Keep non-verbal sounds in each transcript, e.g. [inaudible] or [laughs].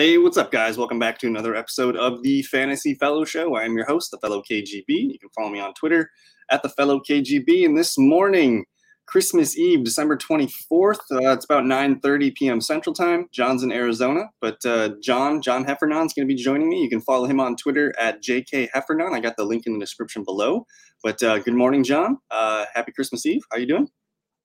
Hey, what's up, guys? Welcome back to another episode of the Fantasy Fellow Show. I am your host, the Fellow KGB. You can follow me on Twitter at the Fellow KGB. And this morning, Christmas Eve, December 24th, uh, it's about 9:30 p.m. Central Time. John's in Arizona, but uh, John John Heffernan is going to be joining me. You can follow him on Twitter at JK Heffernan. I got the link in the description below. But uh, good morning, John. Uh, happy Christmas Eve. How are you doing?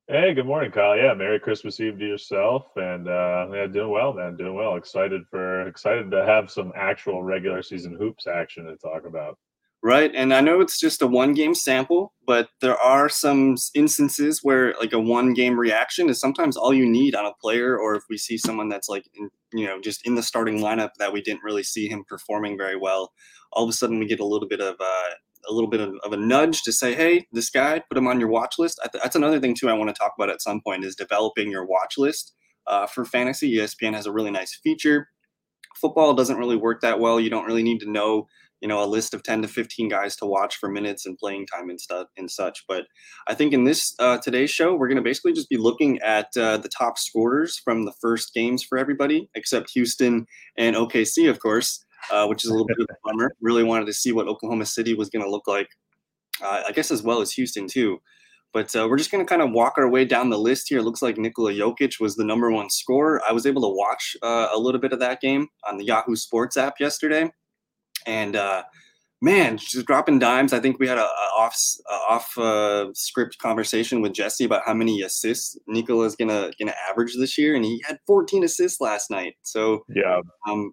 Hey, good morning, Kyle. Yeah, Merry Christmas Eve to yourself, and uh, yeah, doing well, man. Doing well. Excited for excited to have some actual regular season hoops action to talk about. Right, and I know it's just a one game sample, but there are some instances where like a one game reaction is sometimes all you need on a player, or if we see someone that's like in, you know just in the starting lineup that we didn't really see him performing very well, all of a sudden we get a little bit of uh, a little bit of, of, a nudge to say, hey, this guy, put him on your watch list. Th- that's another thing too I want to talk about at some point is developing your watch list uh, for fantasy. ESPN has a really nice feature. Football doesn't really work that well. You don't really need to know, you know, a list of 10 to 15 guys to watch for minutes and playing time and stuff and such. But I think in this uh, today's show, we're going to basically just be looking at uh, the top scorers from the first games for everybody, except Houston and OKC, of course uh, which is a little bit of a bummer. Really wanted to see what Oklahoma City was going to look like, uh, I guess as well as Houston too. But uh, we're just going to kind of walk our way down the list here. It looks like Nikola Jokic was the number one scorer. I was able to watch uh, a little bit of that game on the Yahoo Sports app yesterday, and uh, man, just dropping dimes. I think we had a, a off a off uh, script conversation with Jesse about how many assists Nikola is gonna gonna average this year, and he had 14 assists last night. So yeah, um,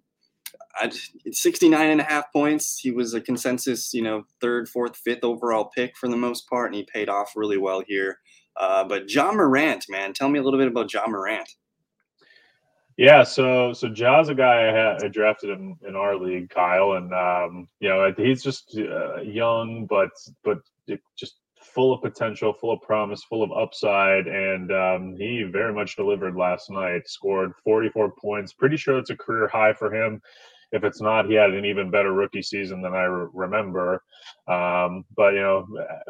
I, 69 and a half points. He was a consensus, you know, third, fourth, fifth overall pick for the most part, and he paid off really well here. Uh, but Ja Morant, man, tell me a little bit about Ja Morant. Yeah, so so Ja's a guy I, I drafted in, in our league, Kyle, and um, you know he's just uh, young, but but just full of potential, full of promise, full of upside, and um, he very much delivered last night. Scored 44 points. Pretty sure it's a career high for him. If it's not, he had an even better rookie season than I re- remember. Um, but you know,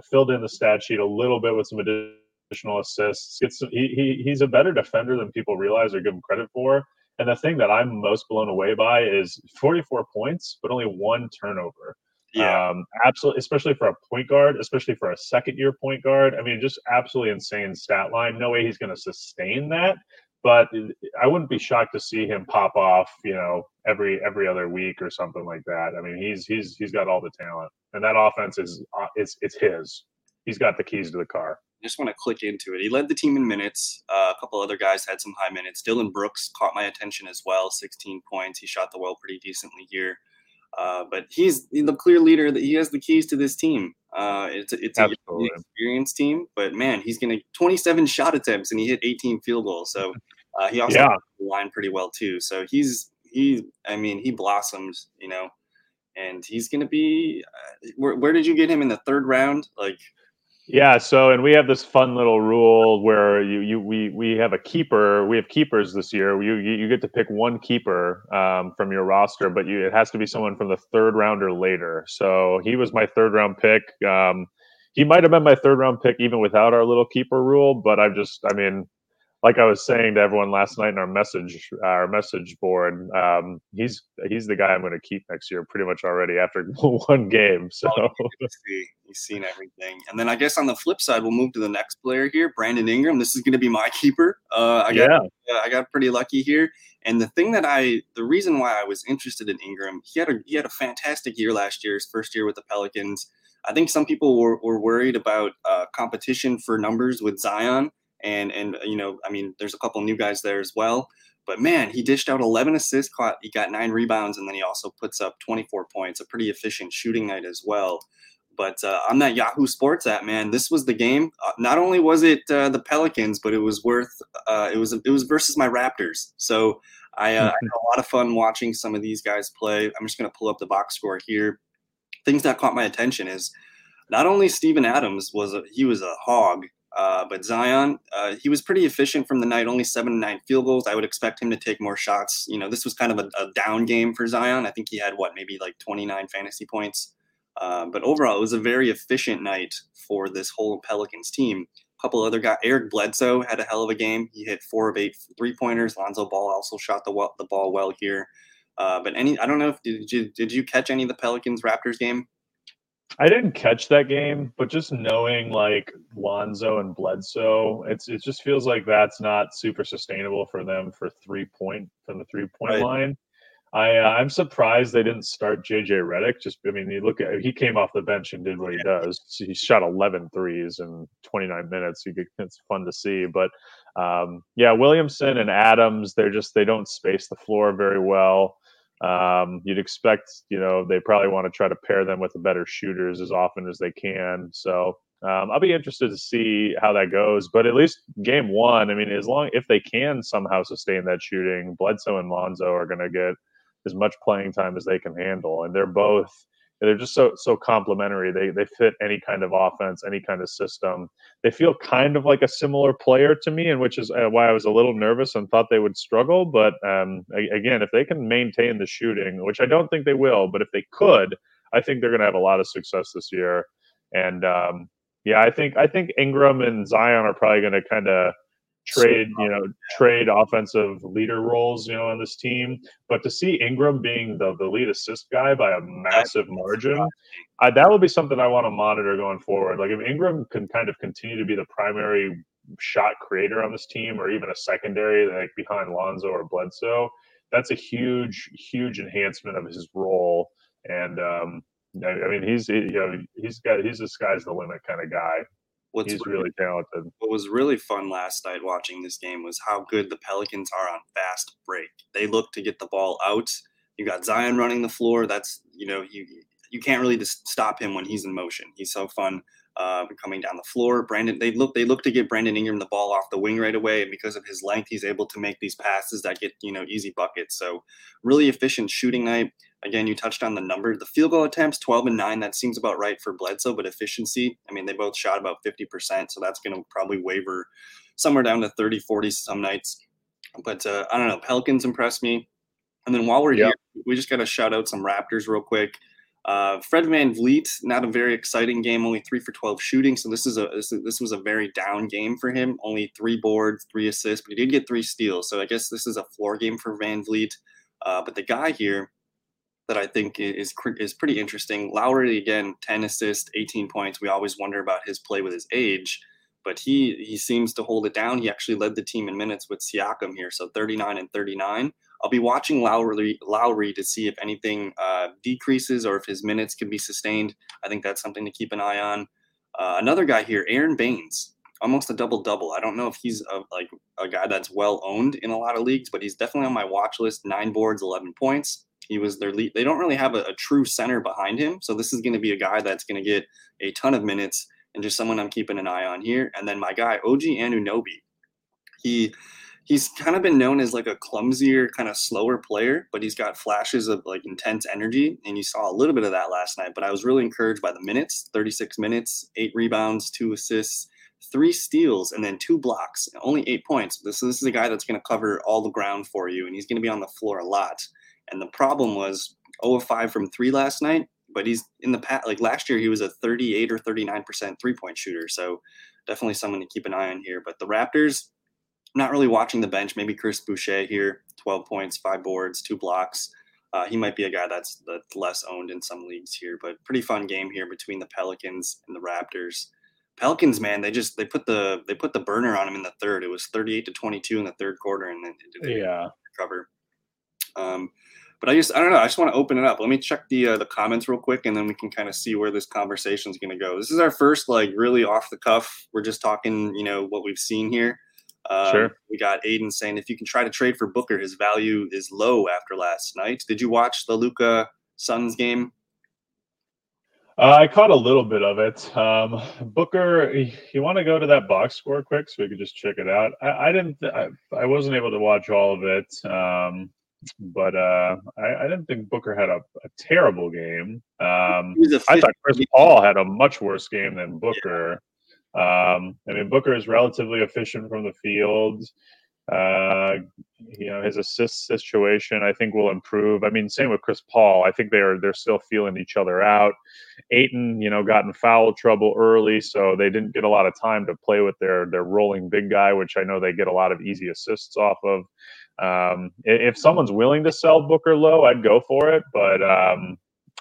filled in the stat sheet a little bit with some additional assists. Gets some, he, he he's a better defender than people realize or give him credit for. And the thing that I'm most blown away by is 44 points, but only one turnover. Yeah, um, absolutely, especially for a point guard, especially for a second year point guard. I mean, just absolutely insane stat line. No way he's going to sustain that but I wouldn't be shocked to see him pop off, you know, every every other week or something like that. I mean, he's he's he's got all the talent, and that offense is uh, it's it's his. He's got the keys to the car. Just want to click into it. He led the team in minutes. Uh, a couple other guys had some high minutes. Dillon Brooks caught my attention as well. 16 points. He shot the well pretty decently here. Uh, but he's the clear leader. That he has the keys to this team. Uh, it's a, it's a experienced team, but man, he's going to 27 shot attempts and he hit 18 field goals. So [laughs] uh, he also yeah. line pretty well too. So he's he. I mean, he blossomed. You know, and he's going to be. Uh, where, where did you get him in the third round? Like yeah. So, and we have this fun little rule where you, you, we, we have a keeper. We have keepers this year. You, you get to pick one keeper um, from your roster, but you, it has to be someone from the third round or later. So he was my third round pick. Um, he might have been my third round pick even without our little keeper rule, but I've just, I mean, like I was saying to everyone last night in our message our message board, um, he's he's the guy I'm going to keep next year, pretty much already after [laughs] one game. So oh, see, he's seen everything, and then I guess on the flip side, we'll move to the next player here, Brandon Ingram. This is going to be my [laughs] keeper. Uh, I got yeah. I got pretty lucky here, and the thing that I the reason why I was interested in Ingram, he had a he had a fantastic year last year, his first year with the Pelicans. I think some people were, were worried about uh, competition for numbers with Zion and and you know, I mean, there's a couple new guys there as well. But man, he dished out 11 assists, caught, he got nine rebounds, and then he also puts up 24 points. A pretty efficient shooting night as well. But uh, on that Yahoo Sports app, man, this was the game. Uh, not only was it uh, the Pelicans, but it was worth. Uh, it was it was versus my Raptors. So I, uh, I, had a lot of fun watching some of these guys play. I'm just going to pull up the box score here. Things that caught my attention is not only Steven Adams was a, he was a hog, uh, but Zion, uh, he was pretty efficient from the night, only seven to nine field goals. I would expect him to take more shots. You know, this was kind of a, a down game for Zion. I think he had what, maybe like 29 fantasy points. Uh, but overall, it was a very efficient night for this whole Pelicans team. A couple other guys, Eric Bledsoe had a hell of a game. He hit four of eight three pointers. Lonzo Ball also shot the, the ball well here. Uh, but any, I don't know if did you did you catch any of the Pelicans Raptors game? I didn't catch that game, but just knowing like Lonzo and Bledsoe, it's it just feels like that's not super sustainable for them for three point from the three point right. line. I uh, I'm surprised they didn't start JJ Redick. Just I mean, you look at he came off the bench and did what he does. He shot 11 threes in 29 minutes. You it's fun to see, but um, yeah, Williamson and Adams, they're just they don't space the floor very well. Um, you'd expect, you know, they probably want to try to pair them with the better shooters as often as they can. So um, I'll be interested to see how that goes. But at least game one, I mean, as long if they can somehow sustain that shooting, Bledsoe and Lonzo are going to get as much playing time as they can handle, and they're both they're just so so complementary. They they fit any kind of offense, any kind of system. They feel kind of like a similar player to me, and which is uh, why I was a little nervous and thought they would struggle. But um, again, if they can maintain the shooting, which I don't think they will, but if they could, I think they're going to have a lot of success this year. And um, yeah, I think I think Ingram and Zion are probably going to kind of trade, you know, trade offensive leader roles, you know, on this team. But to see Ingram being the, the lead assist guy by a massive margin, I, that will be something I want to monitor going forward. Like if Ingram can kind of continue to be the primary shot creator on this team, or even a secondary like behind Lonzo or Bledsoe, that's a huge, huge enhancement of his role. And um, I mean, he's you know he's got he's a sky's the limit kind of guy. What's he's really, talented. What was really fun last night watching this game was how good the Pelicans are on fast break. They look to get the ball out. You got Zion running the floor. That's you know you you can't really just stop him when he's in motion. He's so fun uh, coming down the floor. Brandon, they look they look to get Brandon Ingram the ball off the wing right away, and because of his length, he's able to make these passes that get you know easy buckets. So really efficient shooting night. Again, you touched on the number. The field goal attempts, 12 and 9. That seems about right for Bledsoe, but efficiency, I mean, they both shot about 50%. So that's going to probably waver somewhere down to 30, 40 some nights. But uh, I don't know. Pelicans impressed me. And then while we're here, we just got to shout out some Raptors real quick. Uh, Fred VanVleet, not a very exciting game, only three for 12 shooting. So this is a this, this was a very down game for him. Only three boards, three assists, but he did get three steals. So I guess this is a floor game for VanVleet. Uh, but the guy here, that I think is is pretty interesting. Lowry again, ten assists, eighteen points. We always wonder about his play with his age, but he he seems to hold it down. He actually led the team in minutes with Siakam here, so thirty nine and thirty nine. I'll be watching Lowry Lowry to see if anything uh, decreases or if his minutes can be sustained. I think that's something to keep an eye on. Uh, another guy here, Aron Baynes, almost a double double. I don't know if he's a, like a guy that's well owned in a lot of leagues, but he's definitely on my watch list. Nine boards, eleven points. He was their lead. They don't really have a, a true center behind him. So this is going to be a guy that's going to get a ton of minutes and just someone I'm keeping an eye on here. And then my guy, OG Anunoby. He he's kind of been known as like a clumsier, kind of slower player, but he's got flashes of like intense energy. And you saw a little bit of that last night. But I was really encouraged by the minutes 36 minutes, eight rebounds, two assists, three steals, and then two blocks, only eight points. This, this is a guy that's going to cover all the ground for you, and he's going to be on the floor a lot. And the problem was 0 of 5 from three last night, but he's in the past, like last year, he was a 38 or 39% three point shooter. So definitely someone to keep an eye on here. But the Raptors, I'm not really watching the bench. Maybe Chris Boucher here, 12 points, five boards, two blocks. Uh, he might be a guy that's, that's less owned in some leagues here, but pretty fun game here between the Pelicans and the Raptors. Pelicans, man, they just they put the they put the burner on him in the third. It was 38 to 22 in the third quarter, and then they yeah recover. Um, but I just I don't know. I just want to open it up. Let me check the uh, the comments real quick, and then we can kind of see where this conversation is going to go. This is our first like really off the cuff. We're just talking, you know, what we've seen here. Um, sure. We got Aiden saying if you can try to trade for Booker, his value is low after last night. Did you watch the Luka Suns game? Uh, I caught a little bit of it. Um, Booker, you want to go to that box score quick so we could just check it out? I, I didn't. I, I, wasn't able to watch all of it. Um, but uh, I, I, didn't think Booker had a, a terrible game. Um, I thought Chris Paul had a much worse game than Booker. Um, I mean, Booker is relatively efficient from the field. Uh, you know, his assist situation I think will improve. I mean, same with Chris Paul. I think they're they're still feeling each other out. Ayton, you know, got in foul trouble early, so they didn't get a lot of time to play with their their rolling big guy, which I know they get a lot of easy assists off of. Um, if someone's willing to sell Booker low, I'd go for it, but um,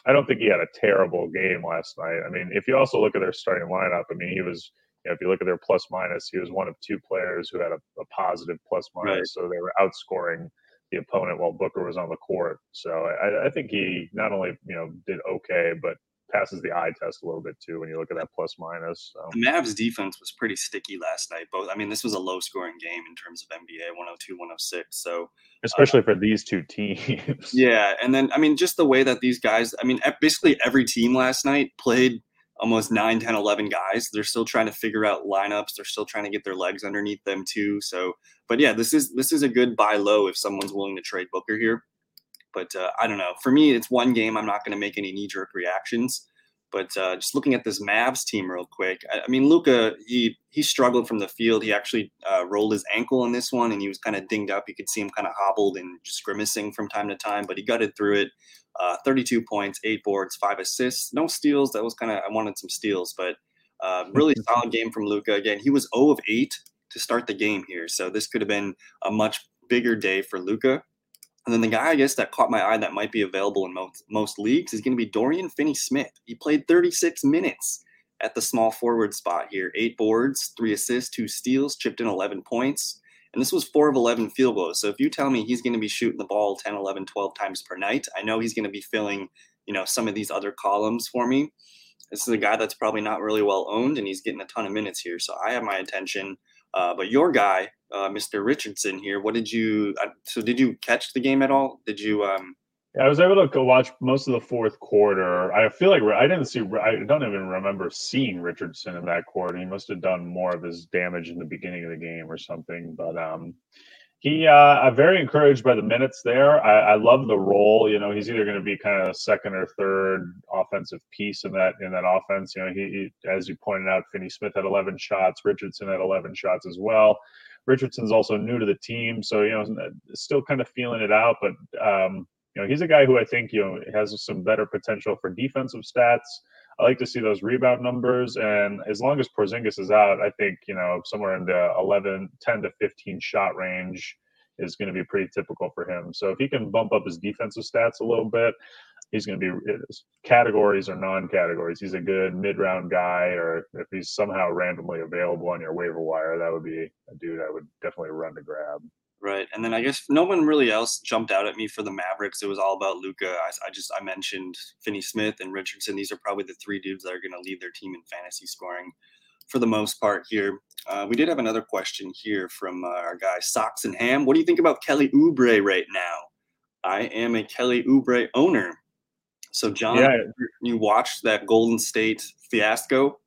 I don't think he had a terrible game last night. I mean, if you also look at their starting lineup, I mean, he was, you know, if you look at their plus minus, he was one of two players who had a, a positive plus minus, right. so they were outscoring the opponent while Booker was on the court. So I, I think he not only you know did okay, but passes the eye test a little bit too when you look at that plus minus. So. The Mavs defense was pretty sticky last night. Both, I mean, this was a low scoring game in terms of NBA 102, 106. So, especially uh, for these two teams. [laughs] Yeah. And then, I mean, just the way that these guys, I mean, basically every team last night played almost 9, 10, 11 guys. They're still trying to figure out lineups. They're still trying to get their legs underneath them too. So, but yeah, this is, this is a good buy low if someone's willing to trade Booker here. But uh, I don't know. For me, it's one game. I'm not going to make any knee jerk reactions. But uh, just looking at this Mavs team real quick, I, I mean, Luka, he he struggled from the field. He actually uh, rolled his ankle in this one, and he was kind of dinged up. You could see him kind of hobbled and just grimacing from time to time, but he gutted through it. Uh, 32 points, eight boards, five assists, no steals. That was kind of I wanted some steals, but uh, really solid game from Luka. Again, he was 0 of 8 to start the game here, so this could have been a much bigger day for Luka. And then the guy, I guess, that caught my eye that might be available in most, most leagues is going to be Dorian Finney Smith. He played 36 minutes at the small forward spot here. Eight boards, three assists, two steals, chipped in 11 points. And this was four of 11 field goals. So if you tell me he's going to be shooting the ball 10, 11, 12 times per night, I know he's going to be filling, you know, some of these other columns for me. This is a guy that's probably not really well owned, and he's getting a ton of minutes here. So I have my attention. Uh, but your guy, uh, Mr. Richardson here. What did you? Uh, so did you catch the game at all? Did you? Um, I was able to go watch most of the fourth quarter. I feel like I didn't see. I don't even remember seeing Richardson in that quarter. He must have done more of his damage in the beginning of the game or something. But um, he, uh, I'm very encouraged by the minutes there. I, I love the role. You know, he's either going to be kind of second or third offensive piece in that in that offense. You know, he, he as you pointed out, Finney Smith had 11 shots. Richardson had 11 shots as well. Richardson's also new to the team, so you know, still kind of feeling it out. But um, you know, he's a guy who I think you know has some better potential for defensive stats. I like to see those rebound numbers, and as long as Porzingis is out, I think you know somewhere in the 11, 10 to 15 shot range is going to be pretty typical for him. So if he can bump up his defensive stats a little bit, he's going to be categories or non-categories. He's a good mid-round guy, or if he's somehow randomly available on your waiver wire, that would be a dude I would definitely run to grab. Right, and then I guess no one really else jumped out at me for the Mavericks. It was all about Luka. I, I just I mentioned Finney Smith and Richardson. These are probably the three dudes that are going to lead their team in fantasy scoring for the most part here. Uh, we did have another question here from uh, our guy Socks and Ham. What do you think about Kelly Oubre right now? I am a Kelly Oubre owner. So, John, yeah. you watched that Golden State fiasco?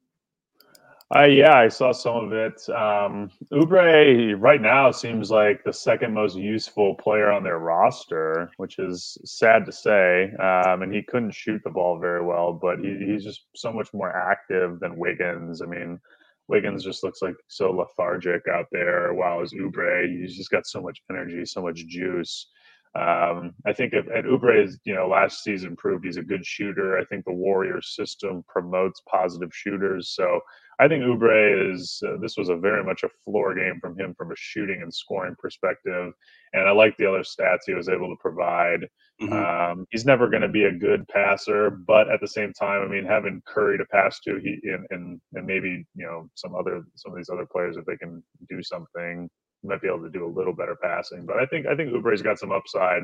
Uh, yeah, I saw some of it. Um, Oubre right now seems like the second most useful player on their roster, which is sad to say. Um, and he couldn't shoot the ball very well, but he, he's just so much more active than Wiggins. I mean, Wiggins just looks like so lethargic out there, while as Oubre, he's just got so much energy, so much juice. Um, I think if, at Oubre is, you know, last season proved he's a good shooter. I think the Warriors system promotes positive shooters. So I think Oubre is, uh, this was a very much a floor game from him from a shooting and scoring perspective. And I like the other stats he was able to provide. Mm-hmm. Um, he's never going to be a good passer, but at the same time, I mean, having Curry to pass to, he and, and and maybe you know some other some of these other players if they can do something, might be able to do a little better passing. But I think I think Oubre's got some upside.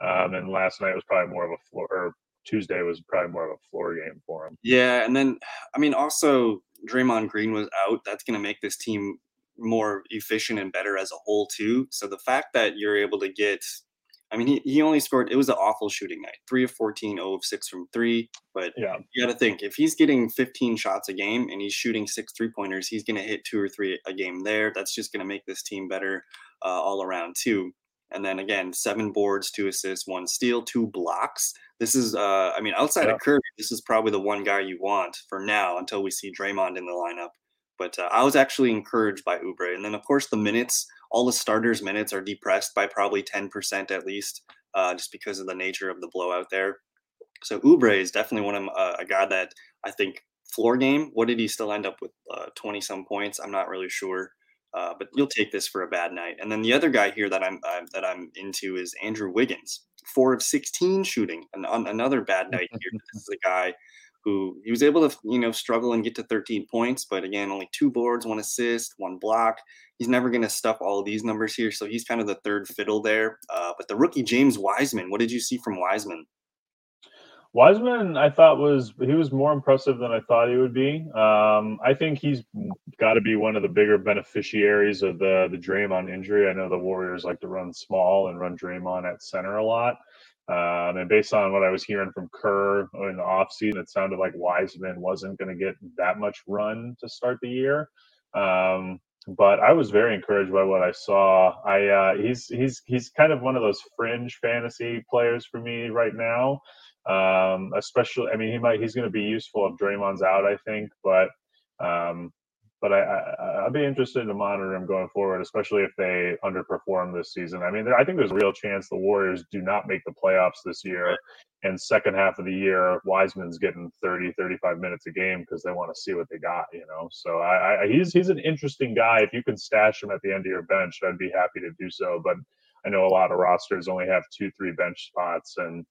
Um, and last night was probably more of a floor. Or Tuesday was probably more of a floor game for him. Yeah, and then I mean also Draymond Green was out. That's going to make this team more efficient and better as a whole too. So the fact that you're able to get I mean, he, he only scored, it was an awful shooting night. Three of 14, 0 of 6 from three. But yeah. you got to think if he's getting 15 shots a game and he's shooting six three pointers, he's going to hit two or three a game there. That's just going to make this team better uh, all around, too. And then again, seven boards, two assists, one steal, two blocks. This is, uh, I mean, outside yeah. of Curry, this is probably the one guy you want for now until we see Draymond in the lineup. But uh, I was actually encouraged by Oubre. And then, of course, the minutes all the starters' minutes are depressed by probably 10% at least, uh, just because of the nature of the blowout there. So Oubre is definitely one of uh, a guy that I think floor game. What did he still end up with? 20 uh, some points. I'm not really sure. Uh, but you'll take this for a bad night. And then the other guy here that I'm uh, that I'm into is Andrew Wiggins, four of 16 shooting, and on another bad night here. this is a guy who he was able to you know struggle and get to 13 points, but again only two boards, one assist, one block. He's never going to stuff all these numbers here, so he's kind of the third fiddle there. Uh, but the rookie James Wiseman, what did you see from Wiseman? Wiseman, I thought was he was more impressive than I thought he would be. Um, I think he's got to be one of the bigger beneficiaries of the the Draymond injury. I know the Warriors like to run small and run Draymond at center a lot. Um, and based on what I was hearing from Kerr in the offseason, it sounded like Wiseman wasn't going to get that much run to start the year. Um, but I was very encouraged by what I saw. I uh, he's he's he's kind of one of those fringe fantasy players for me right now. Um, especially, I mean, he might he's going to be useful if Draymond's out, I think, but um, but I, I will be interested to monitor him going forward, especially if they underperform this season. I mean, there, I think there's a real chance the Warriors do not make the playoffs this year, and second half of the year, Wiseman's getting 30, 35 minutes a game because they want to see what they got, you know. So I, I he's he's an interesting guy. If you can stash him at the end of your bench, I'd be happy to do so. But I know a lot of rosters only have two, three bench spots, and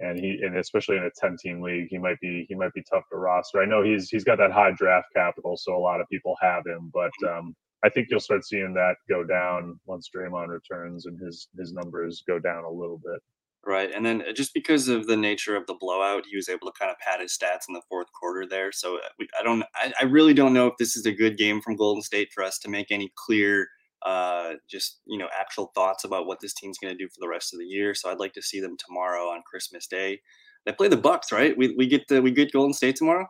and he and especially in a 10 team league he might be he might be tough to roster. I know he's he's got that high draft capital so a lot of people have him but um, i think you'll start seeing that go down once Draymond returns and his his numbers go down a little bit. Right and then uh, just because of the nature of the blowout he was able to kind of pad his stats in the fourth quarter there so uh, we, i don't I, I really don't know if this is a good game from golden state for us to make any clear uh, just you know actual thoughts about what this team's going to do for the rest of the year. So I'd like to see them tomorrow on Christmas Day. They play the Bucks, right? We we get the we get Golden State tomorrow.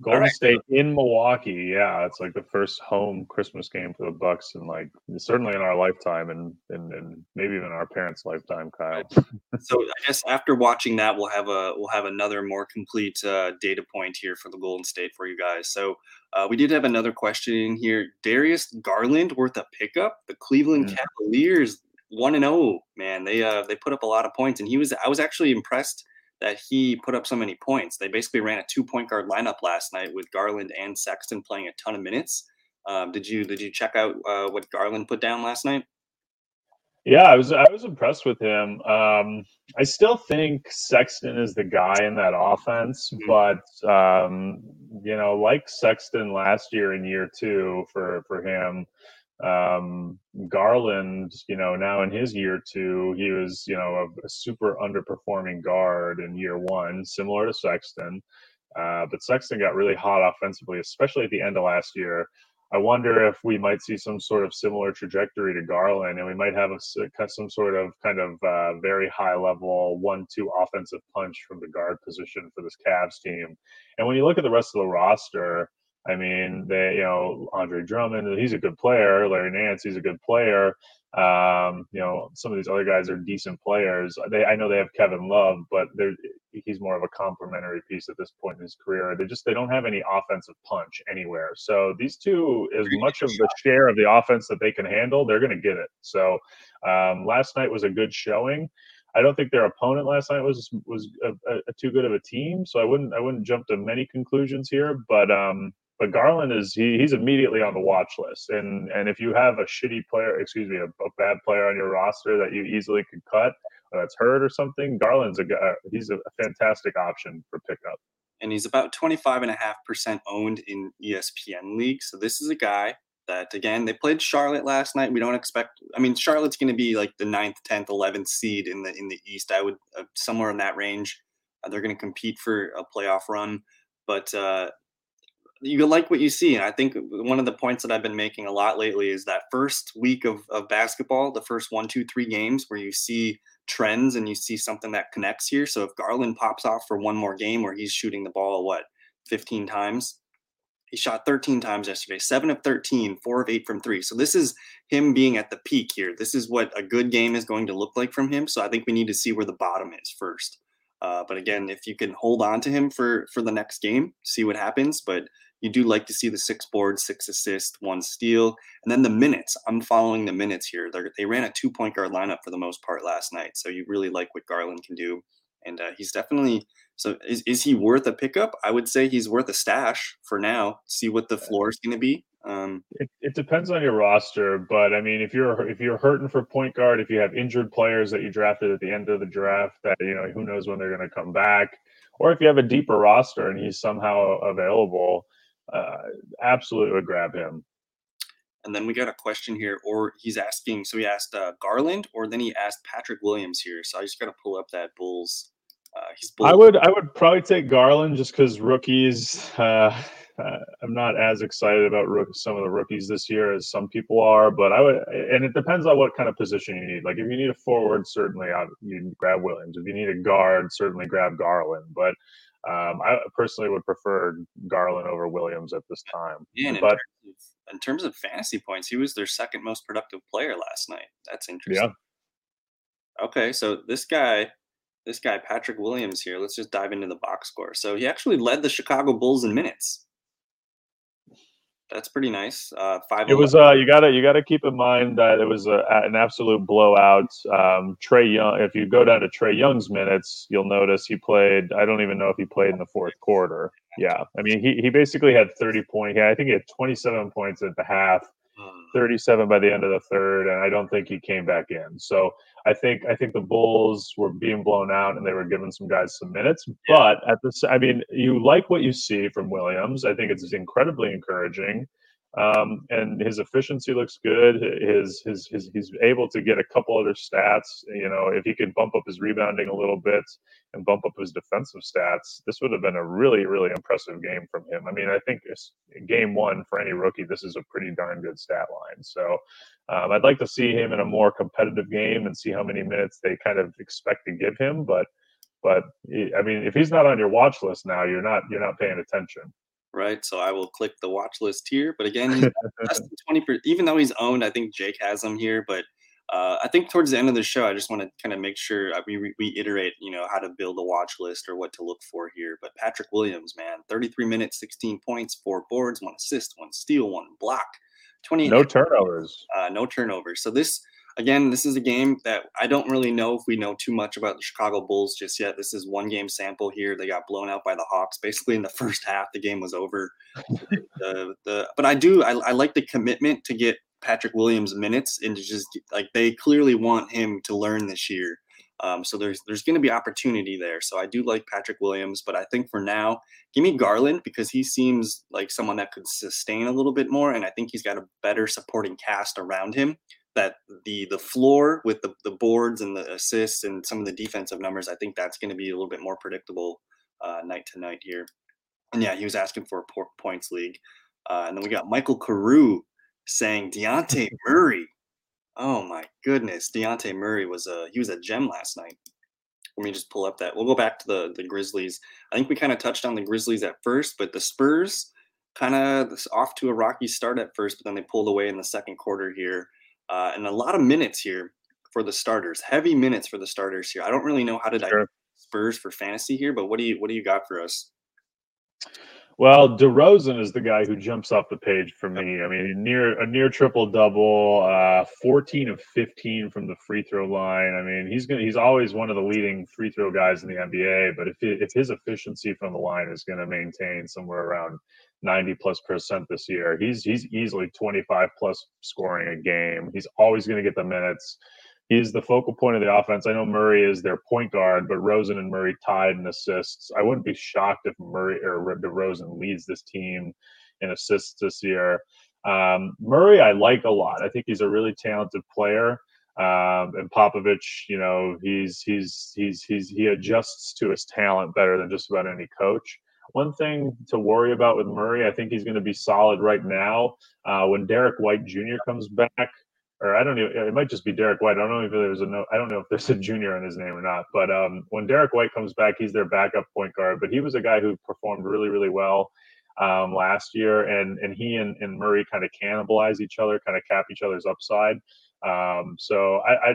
Golden right. State in Milwaukee. Yeah, it's like the first home Christmas game for the Bucks, and like certainly in our lifetime, and and, and maybe even our parents' lifetime, Kyle. so I guess after watching that, we'll have a we'll have another more complete uh, data point here for the Golden State for you guys. So uh, we did have another question in here. Darius Garland worth a pickup. The Cleveland mm. Cavaliers one and zero. Oh, man, they uh they put up a lot of points, and he was I was actually impressed that he put up so many points. They basically ran a two point guard lineup last night with Garland and Sexton playing a ton of minutes. Um, did you did you check out uh, what Garland put down last night? Yeah, I was I was impressed with him. Um, I still think Sexton is the guy in that offense, mm-hmm. but um, you know, like Sexton last year in year two for for him, um, Garland, you know, now in his year two, he was, you know, a, a super underperforming guard in year one, similar to Sexton. Uh, but Sexton got really hot offensively, especially at the end of last year. I wonder if we might see some sort of similar trajectory to Garland, and we might have a, some sort of kind of uh, very high level one-two offensive punch from the guard position for this Cavs team. And when you look at the rest of the roster, I mean, they, you know, Andre Drummond, he's a good player. Larry Nance, he's a good player. Um, you know, some of these other guys are decent players. They, I know they have Kevin Love, but they're, he's more of a complementary piece at this point in his career. They just they don't have any offensive punch anywhere. So these two, as much of the share of the offense that they can handle, they're going to get it. So um, last night was a good showing. I don't think their opponent last night was was a, a, a too good of a team, so I wouldn't I wouldn't jump to many conclusions here. But um, but Garland is he, he's immediately on the watch list. And and if you have a shitty player, excuse me, a, a bad player on your roster that you easily could cut, or that's hurt or something, Garland's a guy. He's a, fantastic option for pickup. And he's about 25.5% owned in ESPN league. So this is a guy that again they played Charlotte last night. We don't expect. I mean, Charlotte's going to be like the 9th, tenth, eleventh seed in the in the East. I would uh, somewhere in that range. Uh, they're going to compete for a playoff run, but uh, you like what you see. And I think one of the points that I've been making a lot lately is that first week of, of basketball, the first one, two, three games where you see trends and you see something that connects here. So if Garland pops off for one more game where he's shooting the ball, what, 15 times? He shot 13 times yesterday, seven of 13, four of eight from three. So this is him being at the peak here. This is what a good game is going to look like from him. So I think we need to see where the bottom is first. Uh, but again, if you can hold on to him for for the next game, see what happens. But you do like to see the six boards, six assists, one steal, and then the minutes. I'm following the minutes here. They're, they ran a two point guard lineup for the most part last night, so you really like what Garland can do, and uh, he's definitely. So is, is he worth a pickup? I would say he's worth a stash for now. See what the floor is going to be. Um, it, it depends on your roster, but I mean, if you're if you're hurting for point guard, if you have injured players that you drafted at the end of the draft, that you know who knows when they're going to come back, or if you have a deeper roster and he's somehow available, uh, absolutely would grab him. And then we got a question here, or he's asking. So he asked uh, Garland, or then he asked Patrick Williams here. So I just got to pull up that Bulls. Uh, he's Bulls. I would I would probably take Garland just because rookies. Uh, uh, I'm not as excited about rook- some of the rookies this year as some people are, but I would, and it depends on what kind of position you need. Like if you need a forward, certainly you grab Williams. If you need a guard, certainly grab Garland. But um, I personally would prefer Garland over Williams at this time. Yeah, but in terms, of, in terms, of, fantasy points, he was their second most productive player last night. That's interesting. Yeah. Okay, so this guy, this guy Patrick Williams here. Let's just dive into the box score. So he actually led the Chicago Bulls in minutes that's pretty nice. Uh, five. It was. Uh, you gotta you gotta keep in mind that it was a, an absolute blowout. Um, Trae Young. If you go down to Trae Young's minutes, you'll notice he played. I don't even know if he played in the fourth quarter. Yeah, I mean he he basically had thirty point. Yeah, I think he had twenty seven points at the half. 37 by the end of the third, and I don't think he came back in. So I think I think the Bulls were being blown out, and they were giving some guys some minutes. Yeah. But at this, I mean, you like what you see from Williams. I think it's incredibly encouraging. Um, and his efficiency looks good. His, his his he's able to get a couple other stats. You know, if he could bump up his rebounding a little bit and bump up his defensive stats, this would have been a really really impressive game from him. I mean, I think game one for any rookie, this is a pretty darn good stat line. So um, I'd like to see him in a more competitive game and see how many minutes they kind of expect to give him. But but I mean, if he's not on your watch list now, you're not you're not paying attention right? So I will click the watch list here. But again, [laughs] less than 20 per, even though he's owned, I think Jake has him here. But uh, I think towards the end of the show, I just want to kind of make sure uh, we re- reiterate, you know, how to build a watch list or what to look for here. But Patrick Williams, man, 33 minutes, 16 points, four boards, one assist, one steal, one block, 20. No turnovers. Uh, no turnovers. So this again, this is a game that I don't really know if we know too much about the Chicago Bulls just yet. This is one game sample here. They got blown out by the Hawks basically in the [laughs] first half. The game was over. the, the, but I do I, I like the commitment to get Patrick Williams minutes and to just like they clearly want him to learn this year. Um, so there's there's going to be opportunity there. So I do like Patrick Williams, but I think for now, give me Garland because he seems like someone that could sustain a little bit more, and I think he's got a better supporting cast around him that the the floor with the, the boards and the assists and some of the defensive numbers, I think that's going to be a little bit more predictable uh, night to night here. And yeah, he was asking for a points league. Uh, and then we got Michael Carew saying Dejounte [laughs] Murray. Oh my goodness, Dejounte Murray was a he was a gem last night. Let me just pull up that. We'll go back to the the Grizzlies. I think we kind of touched on the Grizzlies at first, but the Spurs kind of off to a rocky start at first, but then they pulled away in the second quarter here uh, and a lot of minutes here for the starters. Heavy minutes for the starters here. I don't really know how to sure. Spurs for fantasy here, but what do you what do you got for us? Well, DeRozan is the guy who jumps off the page for me. I mean, near a near triple double, uh, 14 of 15 from the free throw line. I mean, he's gonna he's always one of the leading free throw guys in the NBA. But if if his efficiency from the line is going to maintain somewhere around 90 plus percent this year. He's he's easily 25 plus scoring a game. He's always going to get the minutes. He's the focal point of the offense. I know Murray is their point guard, but Rosen and Murray tied in assists. I wouldn't be shocked if Murray or DeRozan leads this team in assists this year. Um, Murray, I like a lot. I think he's a really talented player. Um, and Popovich, you know, he's he's he's he's he adjusts to his talent better than just about any coach. One thing to worry about with Murray, I think he's going to be solid right now. Uh, when Derrick White Jr. comes back, or I don't know, it might just be Derrick White. I don't know if there's a no, I don't know if there's a junior in his name or not. But um, when Derrick White comes back, he's their backup point guard. But he was a guy who performed really, really well um, last year, and and he and, and Murray kind of cannibalize each other, kind of cap each other's upside. Um, so I, I,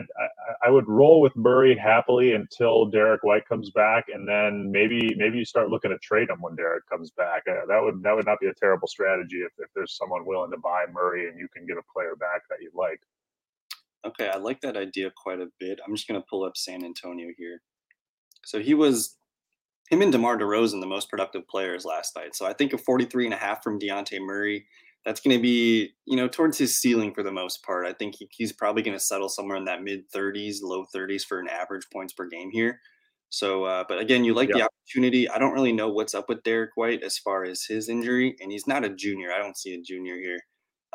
I would roll with Murray happily until Derrick White comes back, and then maybe maybe you start looking to trade him when Derrick comes back. Uh, that would that would not be a terrible strategy if, if there's someone willing to buy Murray and you can get a player back that you like. Okay, I like that idea quite a bit. I'm just to pull up San Antonio here. So he was him and DeMar DeRozan the most productive players last night. So I think a 43 and a half from Dejounte Murray that's going to be, you know, towards his ceiling for the most part. I think he, he's probably going to settle somewhere in that mid 30s, low 30s for an average points per game here. So, uh, but again, you like the opportunity. I don't really know what's up with Derrick White as far as his injury, and he's not a junior. I don't see a junior here.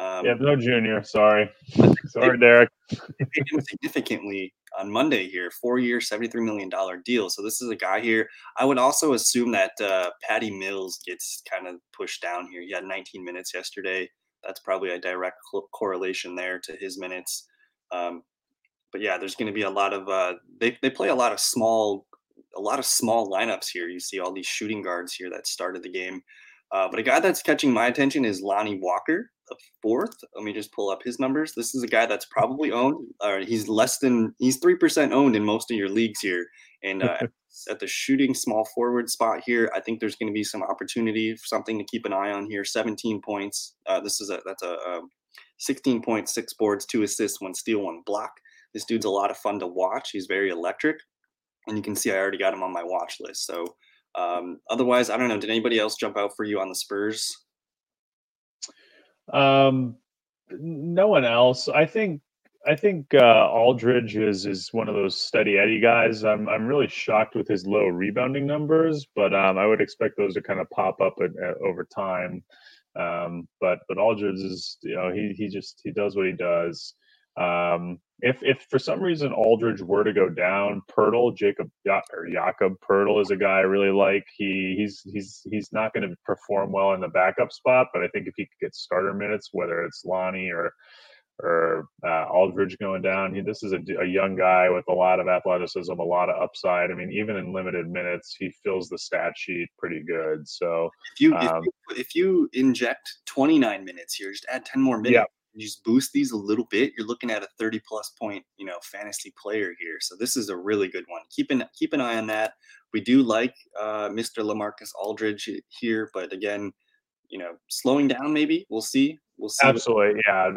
Um, yeah, no junior. Sorry, [laughs] sorry, Derrick. they paid him significantly on Monday here, four-year, seventy-three million dollar deal. So this is a guy here. I would also assume that uh, Patty Mills gets kind of pushed down here. He had 19 minutes yesterday. That's probably a direct correlation there to his minutes. Um, but yeah, there's going to be a lot of uh, they they play a lot of small a lot of small lineups here. You see all these shooting guards here that started the game. Uh, but a guy that's catching my attention is Lonnie Walker, the fourth. Let me just pull up his numbers. This is a guy that's probably owned, or he's less than, he's 3% owned in most of your leagues here. And uh, [laughs] at the shooting small forward spot here, I think there's going to be some opportunity, something to keep an eye on here. 17 points. Uh, this is a, that's a, a 16 points, six boards, two assists, one steal, one block. This dude's a lot of fun to watch. He's very electric and you can see I already got him on my watch list. So um, otherwise, I don't know. Did anybody else jump out for you on the Spurs? Um, no one else. I think I think uh, Aldridge is is one of those steady Eddie guys. I'm I'm really shocked with his low rebounding numbers, but um, I would expect those to kind of pop up at, at, over time. Um, but but Aldridge is you know he he just he does what he does. Um, if if for some reason Aldridge were to go down, Poeltl, Jacob or Jakob Poeltl is a guy I really like. He he's he's he's not going to perform well in the backup spot, but I think if he could get starter minutes, whether it's Lonnie or or uh, Aldridge going down, he, this is a, a young guy with a lot of athleticism, a lot of upside. I mean, even in limited minutes, he fills the stat sheet pretty good. So if you um, if, you, if you inject 29 minutes here, just add 10 more minutes. Yeah just boost these a little bit, you're looking at a 30 plus point, you know, fantasy player here. So this is a really good one. Keep an keep an eye on that. We do like uh, Mr. Lamarcus Aldridge here, but again, you know, slowing down maybe. We'll see. We'll see. Absolutely, yeah.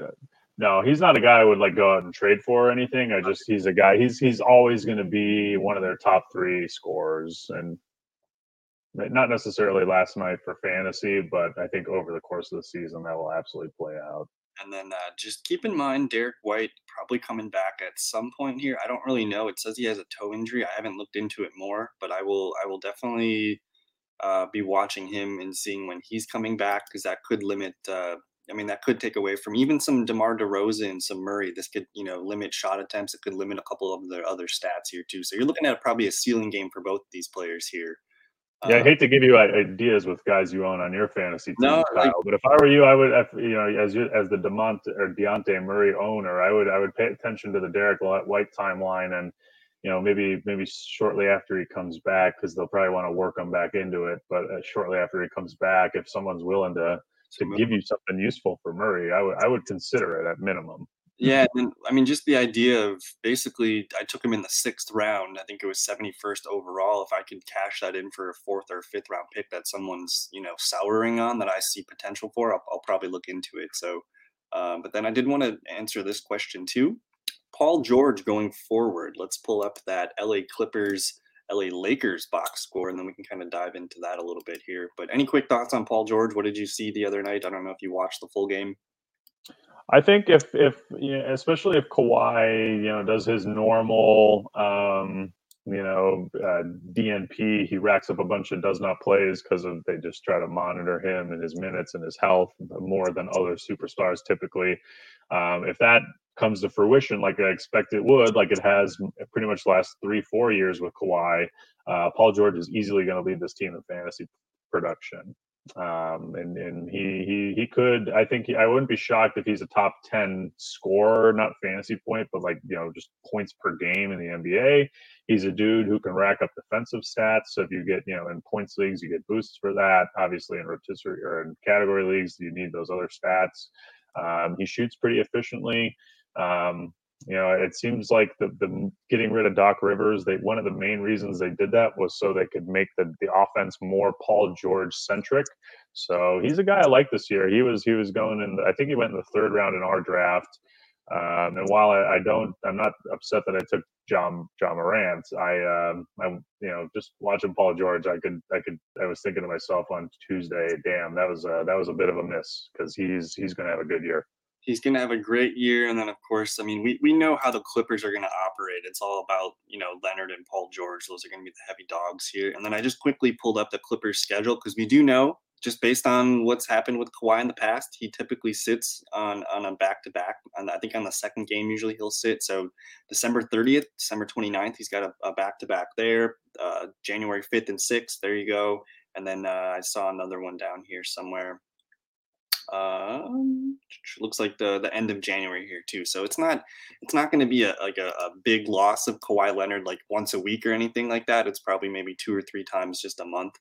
No, he's not a guy I would like go out and trade for or anything. I just he's a guy. He's he's always going to be one of their top three scorers, and not necessarily last night for fantasy, but I think over the course of the season that will absolutely play out. And then uh, just keep in mind Derrick White probably coming back at some point here. I don't really know. It says he has a toe injury. I haven't looked into it more, but I will. I will definitely uh, be watching him and seeing when he's coming back because that could limit. Uh, I mean, that could take away from even some DeMar DeRozan, some Murray. This could, you know, limit shot attempts. It could limit a couple of their other stats here too. So you're looking at probably a ceiling game for both these players here. Yeah, I hate to give you ideas with guys you own on your fantasy team, no, Kyle, like, but if I were you, I would, you know, as you as the Demont or Dejounte Murray owner, I would I would pay attention to the Derrick White timeline, and you know maybe maybe shortly after he comes back, because they'll probably want to work him back into it. But uh, shortly after he comes back, if someone's willing to to give you something useful for Murray, I would I would consider it at minimum. Yeah, and I mean, just the idea of basically, I took him in the sixth round. I think it was 71st overall. If I could cash that in for a fourth or fifth round pick that someone's, you know, souring on that I see potential for, I'll, I'll probably look into it. So, um, but then I did want to answer this question too. Paul George going forward. Let's pull up that LA Clippers, LA Lakers box score, and then we can kind of dive into that a little bit here. But any quick thoughts on Paul George? What did you see the other night? I don't know if you watched the full game. I think if if you know, especially if Kawhi you know does his normal um, you know uh, DNP, he racks up a bunch of does not plays because they just try to monitor him and his minutes and his health more than other superstars typically. Um, if that comes to fruition like I expect it would, like it has pretty much last three four years with Kawhi, uh, Paul George is easily going to lead this team in fantasy production um, and and he he he could. I think he, I wouldn't be shocked if he's a top ten scorer, not fantasy point, but like you know just points per game in the NBA. He's a dude who can rack up defensive stats. So if you get you know in points leagues, you get boosts for that. Obviously in rotisserie or in category leagues, you need those other stats. Um, he shoots pretty efficiently. Um, you know, it seems like the, the getting rid of Doc Rivers, they one of the main reasons they did that was so they could make the, the offense more Paul George centric. So he's a guy I like this year. He was he was going in. The, I think he went in the third round in our draft. Um, and while I, I, don't, I'm not upset that I took John Ja Morant. I, um, I, you know, just watching Paul George, I could, I could, I was thinking to myself on Tuesday, damn, that was a, that was a bit of a miss because he's he's going to have a good year. He's going to have a great year, and then of course, I mean, we we know how the Clippers are going to operate. It's all about you know Leonard and Paul George. Those are going to be the heavy dogs here. And then I just quickly pulled up the Clippers schedule because we do know just based on what's happened with Kawhi in the past, he typically sits on on a back to back. And I think on the second game, usually he'll sit. So December 30th, December 29th, he's got a back to back there. Uh, January 5th and 6th, there you go. And then uh, I saw another one down here somewhere. Um, looks like the the end of January here too. So it's not it's not going to be a like a, a big loss of Kawhi Leonard like once a week or anything like that. It's probably maybe two or three times just a month.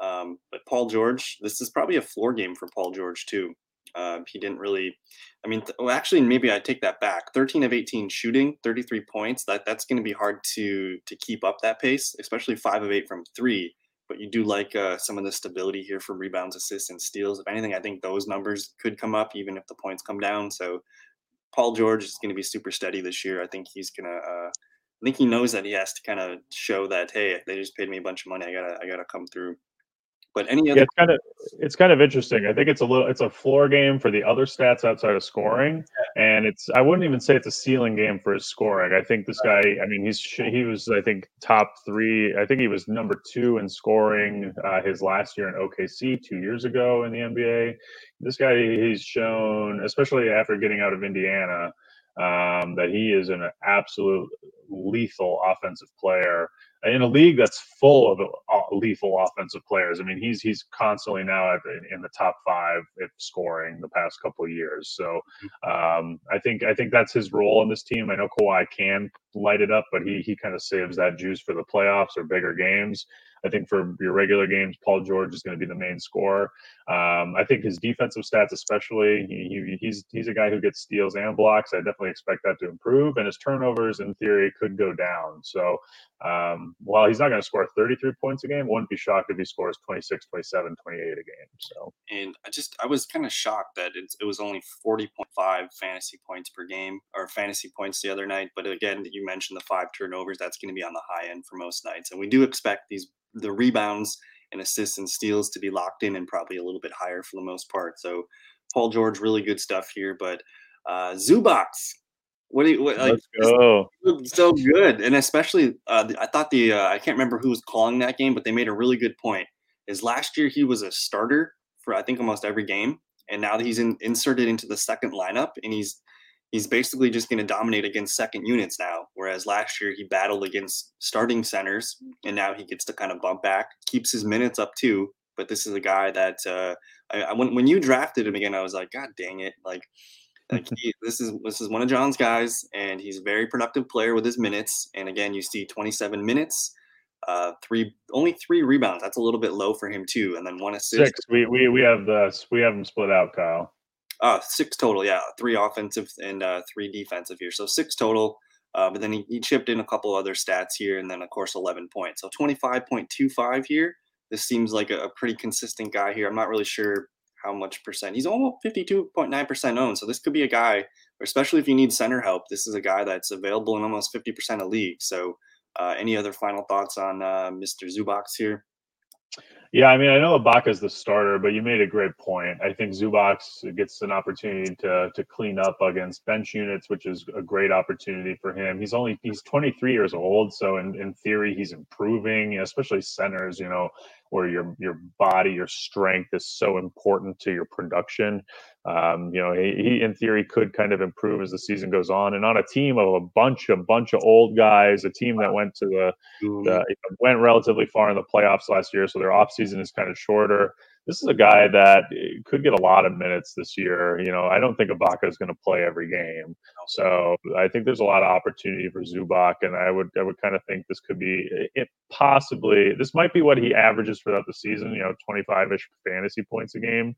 Um, but Paul George, this is probably a floor game for Paul George too. Uh, he didn't really, I mean, th- well, actually, maybe I take that back. 13 of 18 shooting, 33 points. That that's going to be hard to to keep up that pace, especially five of eight from three. But you do like uh, some of the stability here for rebounds, assists, and steals. If anything, I think those numbers could come up even if the points come down. So Paul George is going to be super steady this year. I think he's going to. Uh, I think he knows that he has to kind of show that hey, they just paid me a bunch of money. I gotta I gotta come through. But any other, yeah, it's kind of it's kind of interesting. I think it's a little it's a floor game for the other stats outside of scoring, and it's I wouldn't even say it's a ceiling game for his scoring. I think this guy, I mean, he's he was I think top three. I think he was number two in scoring uh, his last year in OKC two years ago in the NBA. This guy, he's shown, especially after getting out of Indiana, um, that he is an absolute lethal offensive player in a league that's full of uh, lethal offensive players. I mean, he's he's constantly now in the top five if scoring the past couple of years. So um, I think I think that's his role in this team. I know Kawhi can light it up, but he he kind of saves that juice for the playoffs or bigger games. I think for your regular games, Paul George is going to be the main scorer. Um, I think his defensive stats, especially, he, he, he's he's a guy who gets steals and blocks. I definitely expect that to improve, and his turnovers, in theory, could go down. So um, while he's not going to score 33 points a game, wouldn't be shocked if he scores 26, 27, 28 a game. So and I just I was kind of shocked that it, it was only 40.5 fantasy points per game or fantasy points the other night. But again, you mentioned the five turnovers. That's going to be on the high end for most nights, and we do expect these the rebounds and assists and steals to be locked in and probably a little bit higher for the most part. So Paul George, really good stuff here. But uh, Zubac, what do you what, like? Go. So good, and especially uh, I thought the uh, I can't remember who was calling that game, but they made a really good point. Is last year he was a starter for I think almost every game, and now that he's in, inserted into the second lineup, and he's he's basically just going to dominate against second units now. Whereas last year he battled against starting centers, and now he gets to kind of bump back, keeps his minutes up too. But this is a guy that uh, I, I, when when you drafted him again, I was like, God dang it! Like, like [laughs] he, this is this is one of John's guys, and he's a very productive player with his minutes. And again, you see 27 minutes. Uh, three only three rebounds. That's a little bit low for him too, and then one assist. Six. We we we have the we have them split out, Kyle. Uh, six total, yeah. Three offensive and uh, three defensive here. So six total. Uh, but then he, he, chipped in a couple other stats here, and then of course 11 points. So 25.25 here. This seems like a, a, pretty consistent guy here. I'm not really sure how much percent. He's almost 52.9% owned. So this could be a guy, especially if you need center help. This is a guy that's available in almost 50% of leagues. So uh, any other final thoughts on uh, Mr. Zubac here? Yeah, I mean, I know is the starter, but you made a great point. I think Zubac gets an opportunity to to clean up against bench units, which is a great opportunity for him. He's only he's 23 years old, so in, in theory, he's improving, especially centers. You know, where your your body, your strength is so important to your production. Um, you know, he, he, in theory could kind of improve as the season goes on. And on a team of a bunch, a bunch of old guys, a team that went to the, the went relatively far in the playoffs last year, so their offseason is kind of shorter. This is a guy that eh, could get a lot of minutes this year. You know, I don't think Ibaka is going to play every game, so I think there's a lot of opportunity for Zubac, and I would I would kind of think this could be it eh, possibly this might be what he averages throughout the season. You know, 25 ish fantasy points a game,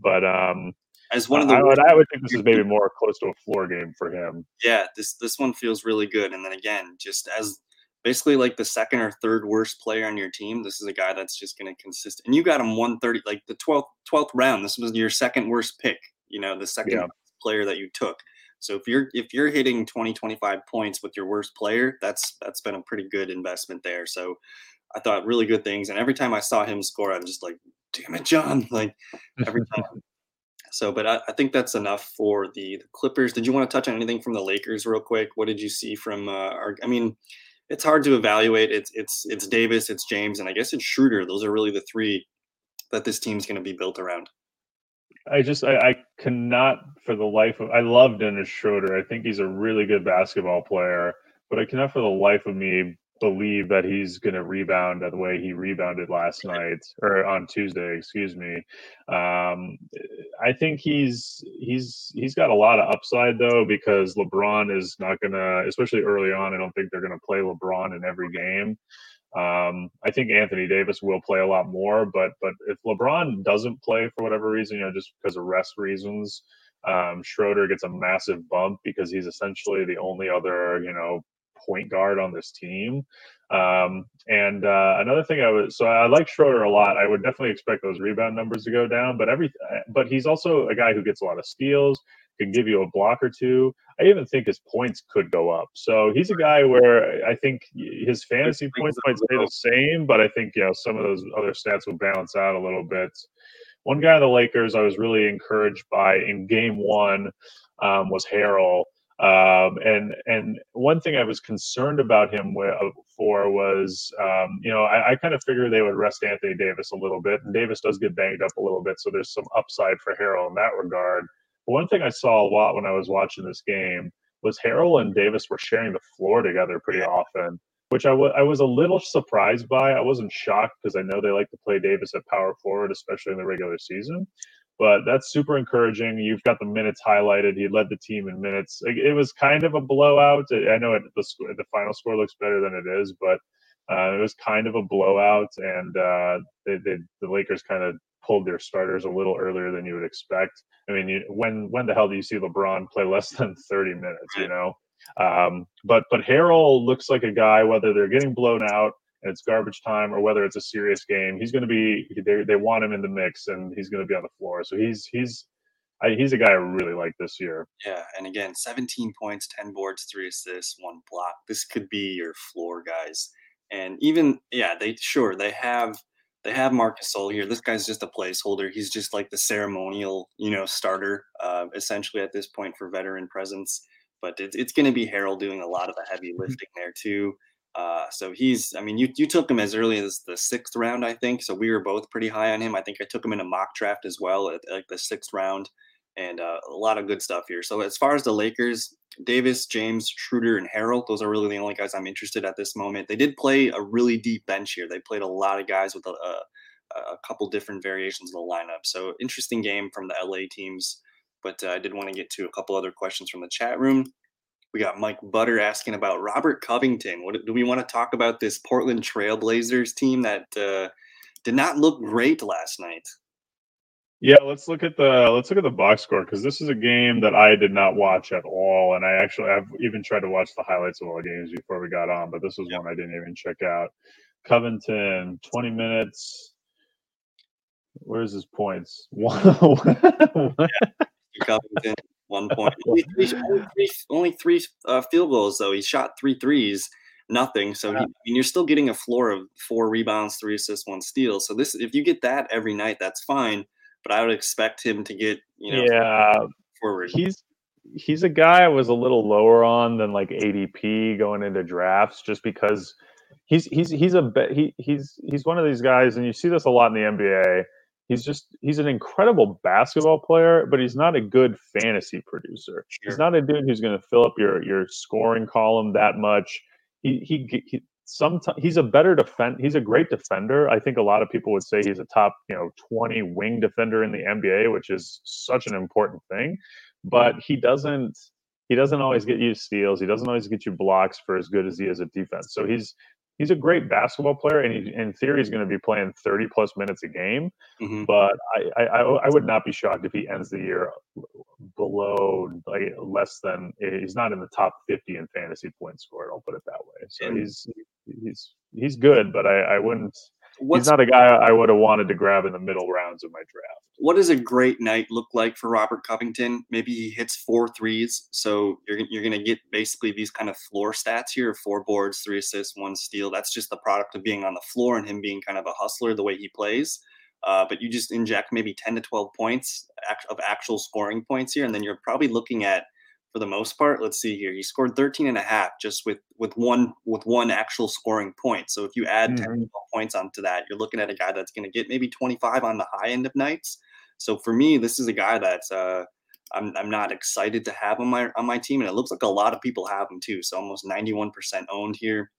but um, as one of the. I would, I would think this is maybe [laughs] more close to a floor game for him. Yeah, this this one feels really good. And then again, just as basically like the second or third worst player on your team, this is a guy that's just going to consist. And you got him 130, like the 12th 12th round. This was your second worst pick. You know, the second yeah. player that you took. So if you're if you're hitting 20, 25 points with your worst player, that's that's been a pretty good investment there. So I thought really good things. And every time I saw him score, I'm just like, damn it, John. [laughs] Like every time. [laughs] So, but I, I, think that's enough for the, the, Clippers. Did you want to touch on anything from the Lakers real quick? What did you see from uh, our? I mean, it's hard to evaluate. It's it's it's Davis, it's James, and I guess it's Schroeder. Those are really the three that this team's going to be built around. I just I, I, cannot for the life of I love Dennis Schroeder. I think he's a really good basketball player, but I cannot for the life of me believe that he's going to rebound the way he rebounded last night or on Tuesday, excuse me. Um, I think he's he's he's got a lot of upside though because LeBron is not going to, especially early on. I don't think they're going to play LeBron in every game. Um, I think Anthony Davis will play a lot more, but but if LeBron doesn't play for whatever reason, you know, just because of rest reasons, um, Schroeder gets a massive bump because he's essentially the only other you know point guard on this team. Um, and uh, another thing I was so I like Schroeder a lot. I would definitely expect those rebound numbers to go down, but every but he's also a guy who gets a lot of steals, can give you a block or two. I even think his points could go up. So he's a guy where I think his fantasy points might stay the same, but I think you know some of those other stats will balance out a little bit. One guy on the Lakers I was really encouraged by in Game One um, was Harrell. Um, and and one thing I was concerned about him with, for was, um, you know, I, I kind of figured they would rest Anthony Davis a little bit, and Davis does get banged up a little bit, so there's some upside for Harrell in that regard. But one thing I saw a lot when I was watching this game was Harrell and Davis were sharing the floor together pretty often, which I, w- I was a little surprised by. I wasn't shocked because I know they like to play Davis at power forward, especially in the regular season but that's super encouraging. You've got the minutes highlighted. He led the team in minutes. It was kind of a blowout. I know it, the the final score looks better than it is, but uh, it was kind of a blowout, and uh, they, they, the Lakers kind of pulled their starters a little earlier than you would expect. I mean, you, when when the hell do you see LeBron play less than thirty minutes? You know, um, but but Harrell looks like a guy whether they're getting blown out and it's garbage time or whether it's a serious game, he's going to be they, they want him in the mix and he's going to be on the floor. So he's he's I, he's a guy I really like this year. Yeah, and again, 17 points, 10 boards, three assists, one block. This could be your floor guys. And even yeah, they sure they have they have Marcus Gasol here. This guy's just a placeholder. He's just like the ceremonial, you know, starter, uh, essentially at this point for veteran presence. But it's it's going to be Harrell doing a lot of the heavy mm-hmm. lifting there too. Uh, so he's, I mean, you you took him as early as the sixth round, I think. So we were both pretty high on him. I think I took him in a mock draft as well at like the sixth round, and uh, a lot of good stuff here. So as far as the Lakers, Davis, James, Schroeder, and Harrell, those are really the only guys I'm interested at this moment. They did play a really deep bench here. They played a lot of guys with a, a, a couple different variations of the lineup. So interesting game from the LA teams. But uh, I did want to get to a couple other questions from the chat room. We got Mike Butter asking about Robert Covington. What do we want to talk about this Portland Trailblazers team that uh, did not look great last night? Yeah, let's look at the let's look at the box score because this is a game that I did not watch at all, and I actually I've even tried to watch the highlights of all the games before we got on, but this was yep. one I didn't even check out. Covington, twenty minutes. Where's his points? [laughs] One. yeah. Covington, one point. only three, only three, uh, field goals though. He shot three threes, nothing. So he, I mean, you're still getting a floor of four rebounds, three assists, one steal. So this, if you get that every night, that's fine. But I would expect him to get, you know, yeah, forward. He's he's a guy I was a little lower on than like ADP going into drafts, just because he's he's he's a he he's he's one of these guys, and you see this a lot in the NBA he's just he's an incredible basketball player, but he's not a good fantasy producer. Sure. He's not a dude who's going to fill up your your scoring column that much. He he, he sometimes he's a better defend. He's a great defender. I think a lot of people would say he's a top you know twenty wing defender in the NBA, which is such an important thing. But he doesn't he doesn't always get you steals. He doesn't always get you blocks for as good as he is at defense. So he's he's a great basketball player, and he, in theory, he's going to be playing 30 plus minutes a game. Mm-hmm. But I, I, I would not be shocked if he ends the year below like less than he's not in the top 50 in fantasy points scored. I'll put it that way. So he's he's he's good, but I, I wouldn't he's not a guy I would have wanted to grab in the middle rounds of my draft. What does a great night look like for Robert Covington? Maybe he hits four threes, so you're you're going to get basically these kind of floor stats here: four boards, three assists, one steal. That's just the product of being on the floor and him being kind of a hustler the way he plays. Uh, but you just inject maybe 10 to 12 points of actual scoring points here, and then you're probably looking at for the most part. Let's see here. He scored 13 and a half just with with one with one actual scoring point. So if you add mm-hmm. 10 points onto that, you're looking at a guy that's going to get maybe 25 on the high end of nights. So for me, this is a guy that's uh I'm, I'm not excited to have on my on my team, and it looks like a lot of people have him too. So almost 91% owned here.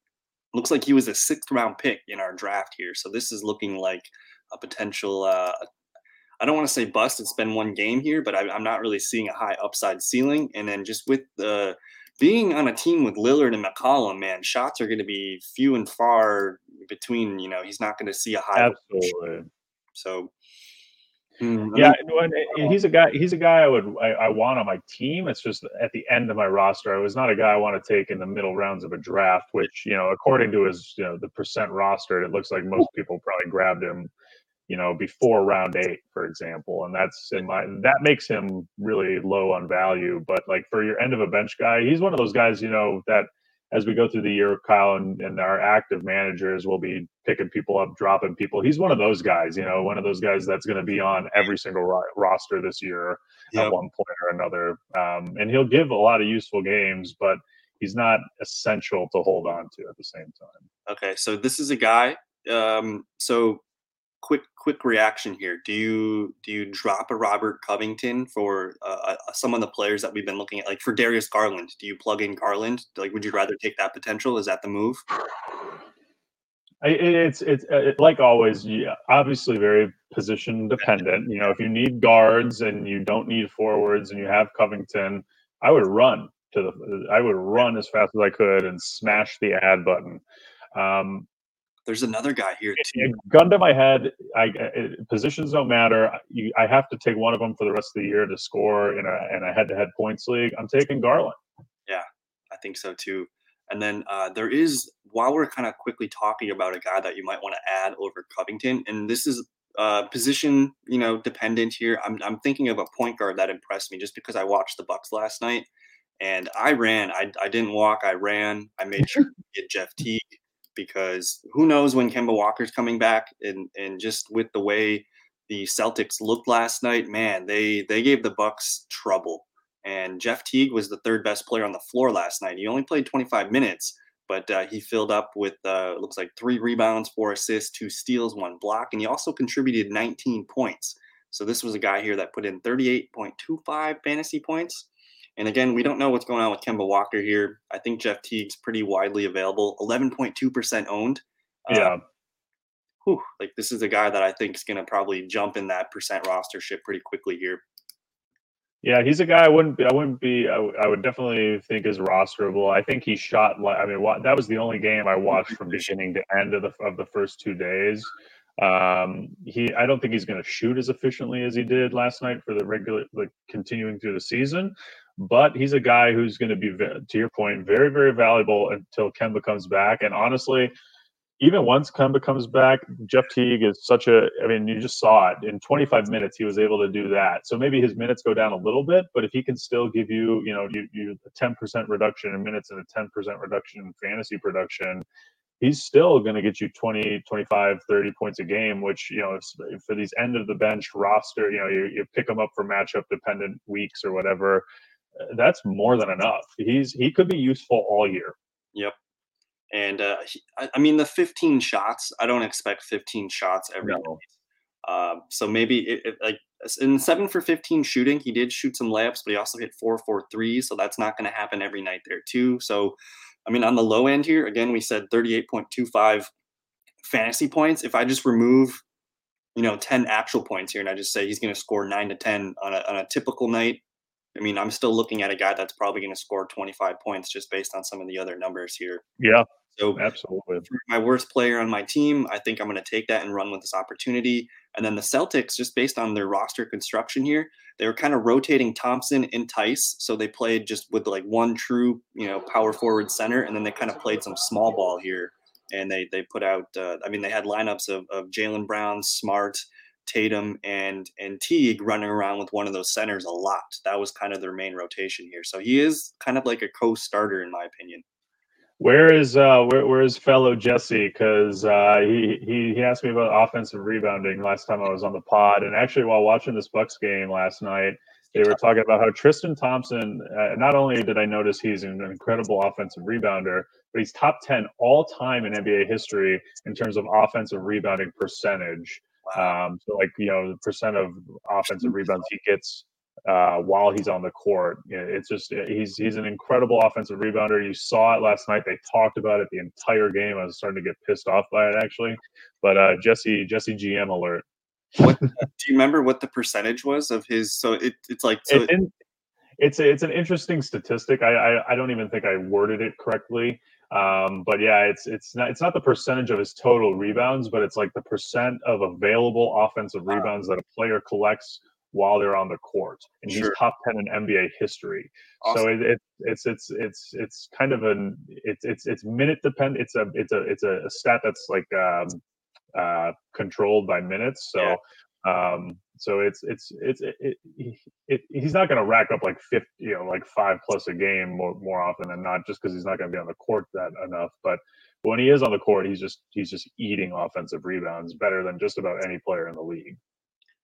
Looks like he was a sixth round pick in our draft here. So this is looking like a potential uh, I don't want to say bust. It's been one game here, but I, am not really seeing a high upside ceiling. And then just with the being on a team with Lillard and McCollum, man, shots are going to be few and far between. You know, he's not going to see a high. Absolutely. So. Hmm, yeah, he's a guy. He's a guy I would I, I, want on my team. It's just at the end of my roster. I was not a guy I want to take in the middle rounds of a draft. Which you know, according to his you know the percent rostered, it looks like most people probably grabbed him you know, before round eight, for example. And that's in my that makes him really low on value. But like for your end of a bench guy, he's one of those guys, you know, that as we go through the year, Kyle and, and our active managers will be picking people up, dropping people. He's one of those guys, you know, one of those guys that's going to be on every single ro- roster this year yep. at one point or another. Um, and he'll give a lot of useful games, but he's not essential to hold on to at the same time. Okay, so this is a guy. Um, so quick quick reaction here. Do you do you drop a Robert Covington for uh, uh, some of the players that we've been looking at, like for Darius Garland? Do you plug in Garland? Like, would you rather take that potential? Is that the move? It's it's uh, it, like always. Yeah, obviously very position dependent. You know, if you need guards and you don't need forwards, and you have Covington, I would run to the. I would run as fast as I could and smash the add button. Um, there's another guy here too. Gun to my head, I, it, positions don't matter. You, I have to take one of them for the rest of the year to score in a in a head-to-head points league. I'm taking Garland. Yeah, I think so too. And then uh, there is, while we're kind of quickly talking about a guy that you might want to add over Covington, and this is uh, position, you know, dependent here. I'm I'm thinking of a point guard that impressed me just because I watched the Bucks last night, and I ran. I I didn't walk. I ran. I made sure to get Jeff Teague because who knows when Kemba Walker's coming back and and just with the way the Celtics looked last night, man, they they gave the Bucks trouble. And Jeff Teague was the third best player on the floor last night. He only played 25 minutes, but uh, he filled up with uh, looks like three rebounds, four assists, two steals, one block, and he also contributed 19 points. So this was a guy here that put in 38.25 fantasy points. And again, we don't know what's going on with Kemba Walker here. I think Jeff Teague's pretty widely available, 11.2% owned. Uh, yeah. whew, like this is a guy that I think is going to probably jump in that percent roster ship pretty quickly here. Yeah, he's a guy I wouldn't be. I wouldn't be. I, w- I would definitely think is rosterable. I think he shot. Like, I mean, that was the only game I watched from beginning to end of the of the first two days. Um, he, I don't think he's going to shoot as efficiently as he did last night for the regular, like continuing through the season but he's a guy who's going to be, to your point, very, very valuable until Kemba comes back. And honestly, even once Kemba comes back, Jeff Teague is such a. I mean, you just saw it in 25 minutes. He was able to do that. So maybe his minutes go down a little bit, but if he can still give you, you know, you, you a 10% reduction in minutes and a 10% reduction in fantasy production, he's still going to get you 20 25 30 points a game which you know for these end of the bench roster you know you, you pick them up for matchup dependent weeks or whatever that's more than enough. He's he could be useful all year. Yep. And uh, he, I, I, mean, the 15 shots, I don't expect 15 shots every no. Uh, so maybe it, it, like in seven for 15 shooting, he did shoot some layups, but he also hit four for three. So that's not going to happen every night there too. So, I mean, on the low end here, again, we said 38.25 fantasy points. If I just remove, you know, 10 actual points here, and I just say he's going to score nine to 10 on a, on a typical night, I mean, I'm still looking at a guy that's probably going to score 25 points just based on some of the other numbers here. Yeah. So absolutely. my worst player on my team, I think I'm going to take that and run with this opportunity. And then the Celtics, just based on their roster construction here, they were kind of rotating Thompson and Theis. So they played just with like one true, you know, power forward center, and then they kind of played some small ball here. and they they put out. Uh, I mean, they had lineups of, of Jaylen Brown, Smart, Tatum, and and Teague running around with one of those centers a lot. That was kind of their main rotation here. So he is kind of like a co-starter in my opinion. Where is uh where, where is fellow Jesse? Because uh, he, he he asked me about offensive rebounding last time I was on the pod, and actually while watching this Bucks game last night, they were talking about how Tristan Thompson. Uh, not only did I notice he's an incredible offensive rebounder, but he's top ten all time in NBA history in terms of offensive rebounding percentage. Wow. Um, so like you know the percent of offensive [laughs] rebounds he gets uh, while he's on the court. It's just he's he's an incredible offensive rebounder. You saw it last night. They talked about it the entire game. I was starting to get pissed off by it actually. But uh, Jesse Jesse GM alert. What [laughs] do you remember? What the percentage was of his? So it, it's like so. It, it's a, it's an interesting statistic. I, I, I don't even think I worded it correctly. Um, but yeah, it's it's not it's not the percentage of his total rebounds, but it's like the percent of available offensive rebounds that a player collects while they're on the court, and sure. he's top ten in NBA history. Awesome. So it, it, it's it's it's it's kind of an it's it's it's minute depend. It's a it's a it's a, stat that's like um, uh, controlled by minutes. So. Yeah. Um, so it's it's it's it, it, it he's not going to rack up like 50, you know, like five plus a game more more often than not, just because he's not going to be on the court that enough. But when he is on the court, he's just he's just eating offensive rebounds better than just about any player in the league.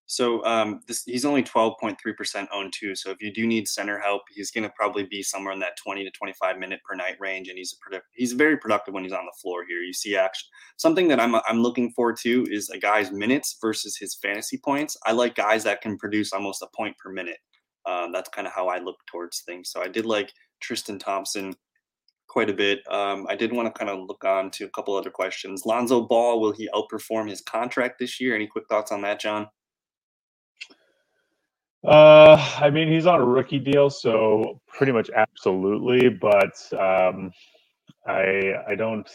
So um, this, he's only 12.3% owned too. So if you do need center help, he's going to probably be somewhere in that 20 to 25 minute per night range, and he's a he's very productive when he's on the floor here. You see, action. Something that I'm I'm looking for too is a guy's minutes versus his fantasy points. I like guys that can produce almost a point per minute. Um, that's kind of how I look towards things. So I did like Tristan Thompson quite a bit. Um, I did want to kind of look on to a couple other questions. Lonzo Ball, will he outperform his contract this year? Any quick thoughts on that, John? Uh, I mean, he's on a rookie deal, so pretty much absolutely. But um, I I don't.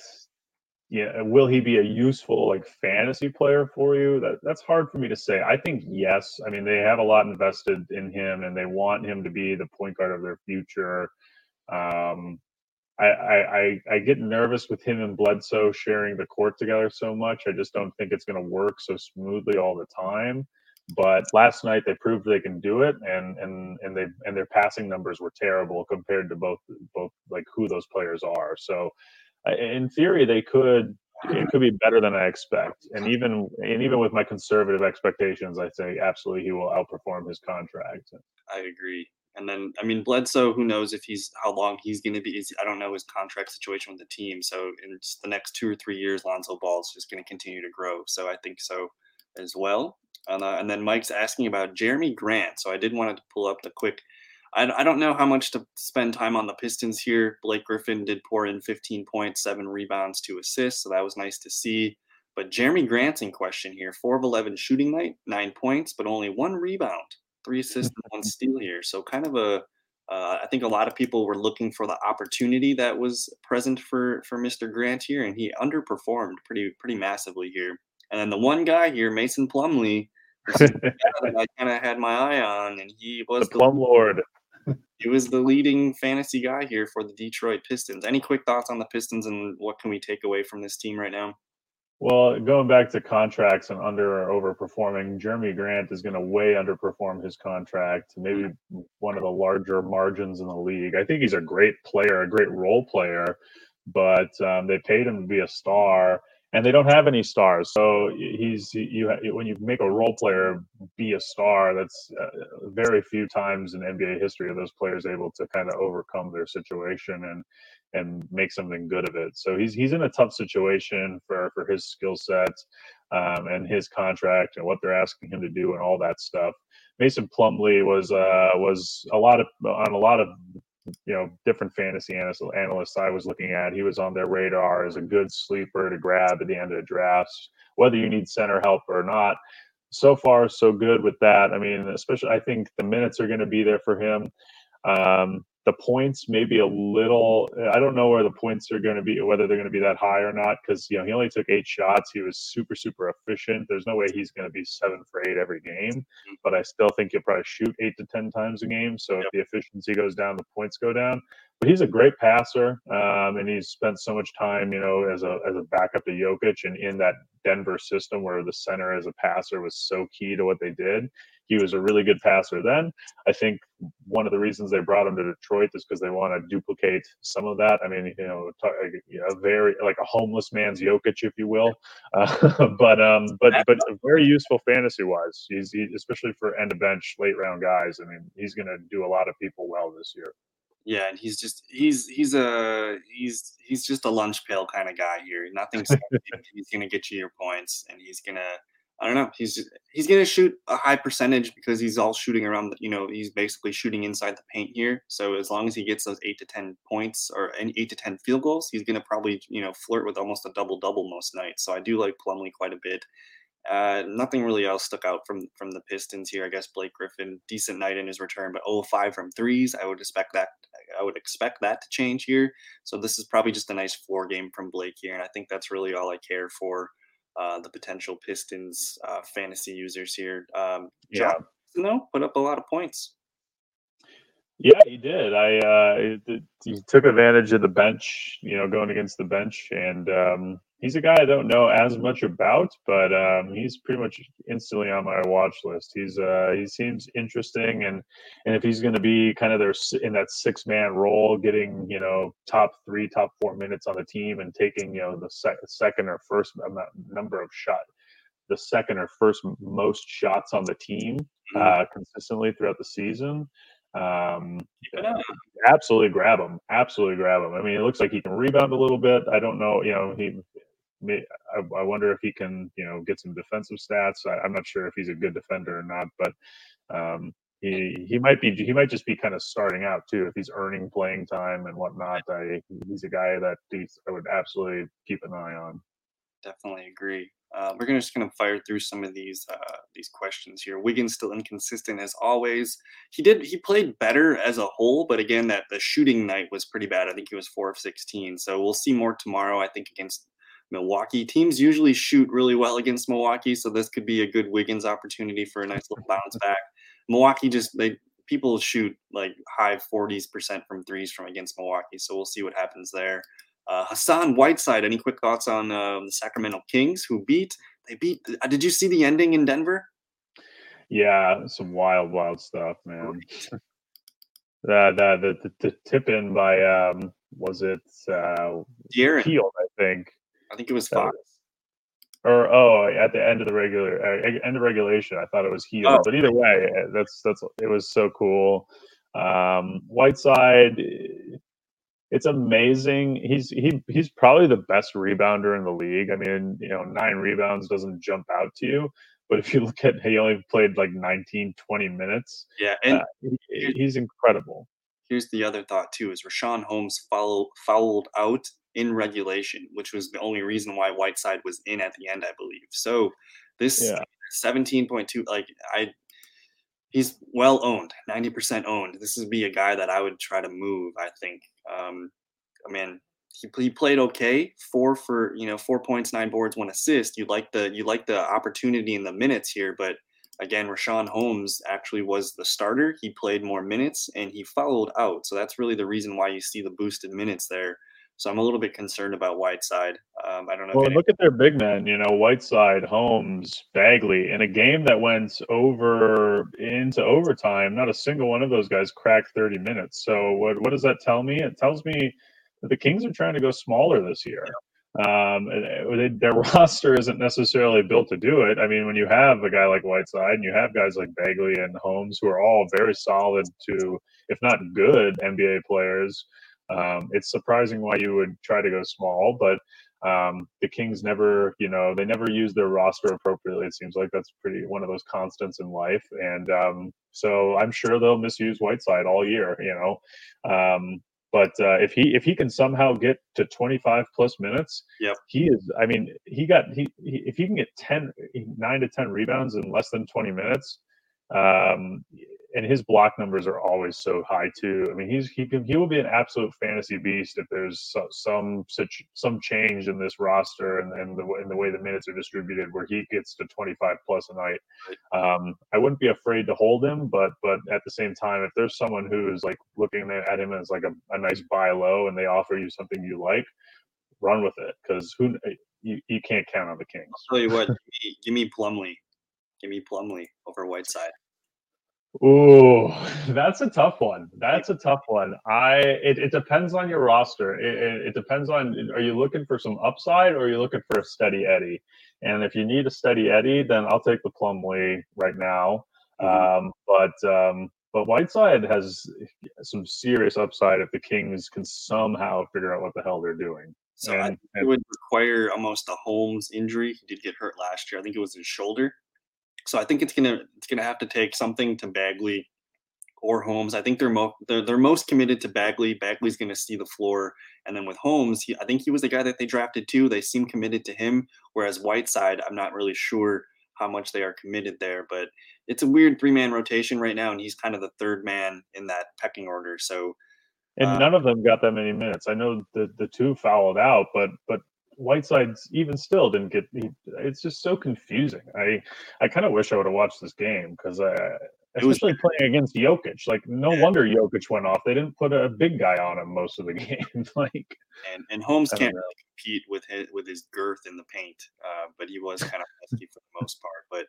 Yeah, will he be a useful like fantasy player for you? That that's hard for me to say. I think yes. I mean, they have a lot invested in him, and they want him to be the point guard of their future. Um, I, I, I get nervous with him and Bledsoe sharing the court together so much. I just don't think it's going to work so smoothly all the time. But last night they proved they can do it, and and and they and their passing numbers were terrible compared to both both like who those players are. So, in theory, they could it could be better than I expect. And even and even with my conservative expectations, I say absolutely he will outperform his contract. I agree. And then I mean Bledsoe, who knows if he's how long he's going to be? I don't know his contract situation with the team. So in the next two or three years, Lonzo Ball is just going to continue to grow. So I think so as well. Uh, and then Mike's asking about Jerami Grant. So I did want to pull up the quick. I, I don't know how much to spend time on the Pistons here. Blake Griffin did pour in 15 points, seven rebounds, two assists. So that was nice to see. But Jerami Grant's in question here. Four of 11 shooting night, nine points, but only one rebound, three assists, and one [laughs] steal here. So kind of a uh, I think a lot of people were looking for the opportunity that was present for for Mr. Grant here, and he underperformed pretty pretty massively here. And then the one guy here, Mason [laughs] I kind of had my eye on, and he was the, the Plum Lord. He was the leading fantasy guy here for the Detroit Pistons. Any quick thoughts on the Pistons and what can we take away from this team right now? Well, going back to contracts and under or overperforming, Jerami Grant is going to way underperform his contract, maybe one of the larger margins in the league. I think he's a great player, a great role player, but um, they paid him to be a star and they don't have any stars. So he's you when you make a role player be a star, that's uh, very few times in NBA history are those players able to kind of overcome their situation and and make something good of it. So he's he's in a tough situation for for his skill set um, and his contract and what they're asking him to do and all that stuff. Mason Plumlee was uh, was a lot of on a lot of you know different fantasy analysts I was looking at. He was on their radar as a good sleeper to grab at the end of the drafts, whether you need center help or not. So far, so good with that. I mean, especially I think the minutes are going to be there for him. Um, the points maybe a little i don't know where the points are going to be whether they're going to be that high or not because you know he only took eight shots he was super super efficient there's no way he's going to be seven for eight every game mm-hmm. but i still think he'll probably shoot eight to ten times a game so yep. if the efficiency goes down the points go down but he's a great passer, um, and he's spent so much time, you know, as a as a backup to Jokic, and in that Denver system where the center as a passer was so key to what they did. He was a really good passer then. I think one of the reasons they brought him to Detroit is because they want to duplicate some of that. I mean, you know, a very like a homeless man's Jokic, if you will. [laughs] Uh, but um, but but very useful fantasy wise. He's he, especially for end of bench late round guys. I mean, he's going to do a lot of people well this year. Yeah, and he's just he's he's a he's he's just a lunch pail kind of guy here. Nothing [laughs] he's gonna get you your points, and he's gonna I don't know. He's he's gonna shoot a high percentage because he's all shooting around. You know, he's basically shooting inside the paint here. So as long as he gets those eight to ten points or eight to ten field goals, he's gonna probably you know flirt with almost a double double most nights. So I do like Plumlee quite a bit. Uh, nothing really else stuck out from from the Pistons here. I guess Blake Griffin, decent night in his return, but 0-5 from threes. I would expect that. I would expect that to change here. So this is probably just a nice floor game from Blake here, and I think that's really all I care for. Uh, the potential Pistons uh, fantasy users here. Um, yeah, no, put up a lot of points. Yeah, he did. I uh, he took advantage of the bench, you know, going against the bench, and um, he's a guy I don't know as much about, but um, he's pretty much instantly on my watch list. He's uh, he seems interesting, and and if he's going to be kind of there in that six man role, getting you know top three, top four minutes on the team, and taking you know the sec- second or first number of shot, the second or first most shots on the team mm-hmm. uh, consistently throughout the season. Um, absolutely grab him. Absolutely grab him. I mean, it looks like he can rebound a little bit. I don't know. You know, he I, I wonder if he can, you know, get some defensive stats. I, am not sure if he's a good defender or not, but um, he he might be he might just be kind of starting out too if he's earning playing time and whatnot. I, he's a guy that I would absolutely keep an eye on. Definitely agree. Uh, we're gonna just kind of fire through some of these uh, these questions here. Wiggins still inconsistent as always. He did he played better as a whole, but again, that the shooting night was pretty bad. I think he was four of sixteen. So we'll see more tomorrow. I think against Milwaukee. Teams usually shoot really well against Milwaukee, so this could be a good Wiggins opportunity for a nice little bounce back. Milwaukee just they people shoot like high 40s percent from threes from against Milwaukee, so we'll see what happens there. Uh, Hassan Whiteside, any quick thoughts on uh, the Sacramento Kings who beat? They beat. Uh, did you see the ending in Denver? Yeah, some wild, wild stuff, man. [laughs] the, the the the, tip in by um was it uh De'Aaron. I think. I think it was Fox. Or oh, at the end of the regular uh, end of regulation, I thought it was Hield. Oh. But either way, that's that's it was so cool. Um, Whiteside, it's amazing. He's he he's probably the best rebounder in the league. I mean, you know, nine rebounds doesn't jump out to you, but if you [laughs] look at he only played like 19, 20 minutes. Yeah, and uh, he, he's incredible. Here's the other thought too: is Richaun Holmes foul, fouled out in regulation, which was the only reason why Whiteside was in at the end, I believe. So this yeah. 17.2, like I, he's well owned, 90% owned. This would be a guy that I would try to move. I think. Um, I mean, he, he played okay, four for you know four points, nine boards, one assist. You like the you like the opportunity in the minutes here, but again, Richaun Holmes actually was the starter. He played more minutes and he followed out. So that's really the reason why you see the boosted minutes there. So I'm a little bit concerned about Whiteside. Um, I don't know. Well, look at their big men. You know, Whiteside, Holmes, Bagley, in a game that went over into overtime. Not a single one of those guys cracked 30 minutes. So what what does that tell me? It tells me that the Kings are trying to go smaller this year. Um, they, their [laughs] roster isn't necessarily built to do it. I mean, when you have a guy like Whiteside and you have guys like Bagley and Holmes, who are all very solid to, if not good, NBA players um, it's surprising why you would try to go small, but um, the Kings never, you know, they never use their roster appropriately. It seems like that's pretty one of those constants in life, and um, so I'm sure they'll misuse Whiteside all year. You know, um, but uh, if he if he can somehow get to 25 plus minutes, yep. he is. I mean, he got he, he if he can get 10 nine to 10 rebounds in less than 20 minutes, um, and his block numbers are always so high too. I mean, he's he can he will be an absolute fantasy beast if there's so, some such some change in this roster and, and the in the way the minutes are distributed, where he gets to 25 plus a night. Um, I wouldn't be afraid to hold him, but but at the same time, if there's someone who is like looking at him as like a, a nice buy low and they offer you something you like, run with it because who you, you can't count on the Kings. I'll tell you what, [laughs] give me, give me Plumlee. Give me Plumlee over Whiteside. Ooh, that's a tough one. That's a tough one. I it, it depends on your roster. It, it, it, depends on are you looking for some upside or are you looking for a steady Eddie? And if you need a steady Eddie, then I'll take the Plumlee right now. Mm-hmm. Um, but um, but Whiteside has some serious upside if the Kings can somehow figure out what the hell they're doing. So and, I think it would require almost a Holmes injury. He did get hurt last year. I think it was his shoulder. So I think it's gonna it's gonna have to take something to Bagley or Holmes. I think they're mo- they're, they're most committed to Bagley. Bagley's gonna see the floor, and then with Holmes, he, I think he was the guy that they drafted too. They seem committed to him. Whereas Whiteside, I'm not really sure how much they are committed there, but it's a weird three man rotation right now, and he's kind of the third man in that pecking order. So. And uh, none of them got that many minutes. I know the the two fouled out, but but Whiteside's even still didn't get. He, it's just so confusing. I I kind of wish I would have watched this game because I, especially was, playing against Jokic. Like no yeah. wonder Jokic went off. They didn't put a big guy on him most of the [laughs] game. like and and Holmes can't really compete with his with his girth in the paint. Uh, but he was kind of [laughs] pesky for the most part. But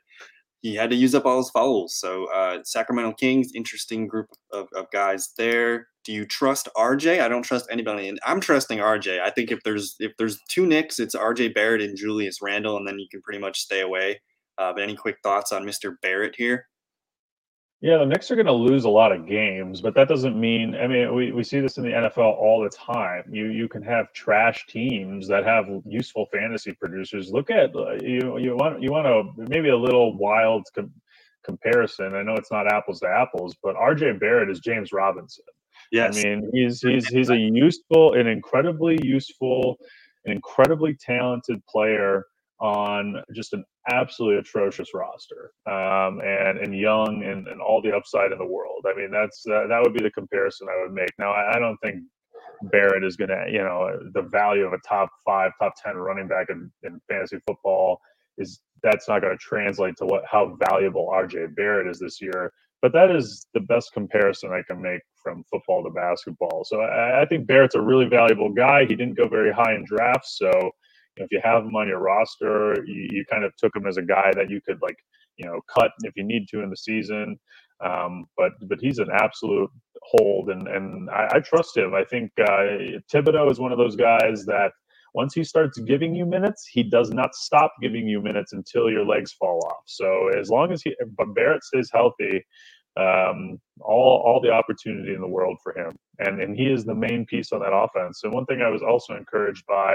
he had to use up all his fouls. So uh, Sacramento Kings, interesting group of, of guys there. Do you trust RJ? I don't trust anybody, and I'm trusting RJ. I think if there's if there's two Knicks, it's RJ Barrett and Julius Randle, and then you can pretty much stay away. Uh, but any quick thoughts on Mr. Barrett here? Yeah, the Knicks are going to lose a lot of games, but that doesn't mean. I mean, we, we see this in the NFL all the time. You you can have trash teams that have useful fantasy producers. Look at uh, you you want you want to maybe a little wild com- comparison. I know it's not apples to apples, but R.J. Barrett is James Robinson. Yes, I mean he's he's he's a useful, an incredibly useful, an incredibly talented player on just an absolutely atrocious roster um, and and young and, and all the upside in the world. I mean, that's uh, that would be the comparison I would make. Now, I, I don't think Barrett is going to, you know, the value of a top five, top ten running back in, in fantasy football is that's not going to translate to what how valuable RJ Barrett is this year. But that is the best comparison I can make from football to basketball. So I, I think Barrett's a really valuable guy. He didn't go very high in drafts, so if you have him on your roster, you, you kind of took him as a guy that you could like, you know, cut if you need to in the season. Um, but but he's an absolute hold, and and I, I trust him. I think uh, Thibodeau is one of those guys that once he starts giving you minutes, he does not stop giving you minutes until your legs fall off. So as long as he, but Barrett stays healthy, um, all all the opportunity in the world for him, and and he is the main piece on that offense. And one thing I was also encouraged by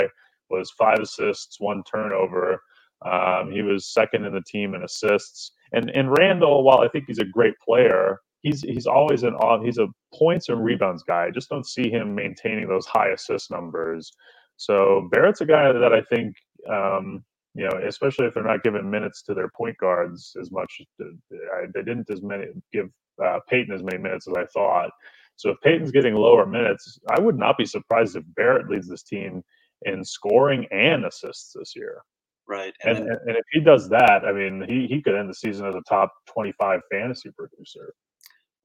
was five assists, one turnover. Um, he was second in the team in assists. And and Randle, while I think he's a great player, he's he's always an he's a points and rebounds guy. I just don't see him maintaining those high assist numbers. So Barrett's a guy that I think um, you know, especially if they're not giving minutes to their point guards as much. They didn't as many give uh, Payton as many minutes as I thought. So if Payton's getting lower minutes, I would not be surprised if Barrett leads this team in scoring and assists this year. Right. And, and, then, and, if he does that, I mean, he, he could end the season as a top 25 fantasy producer.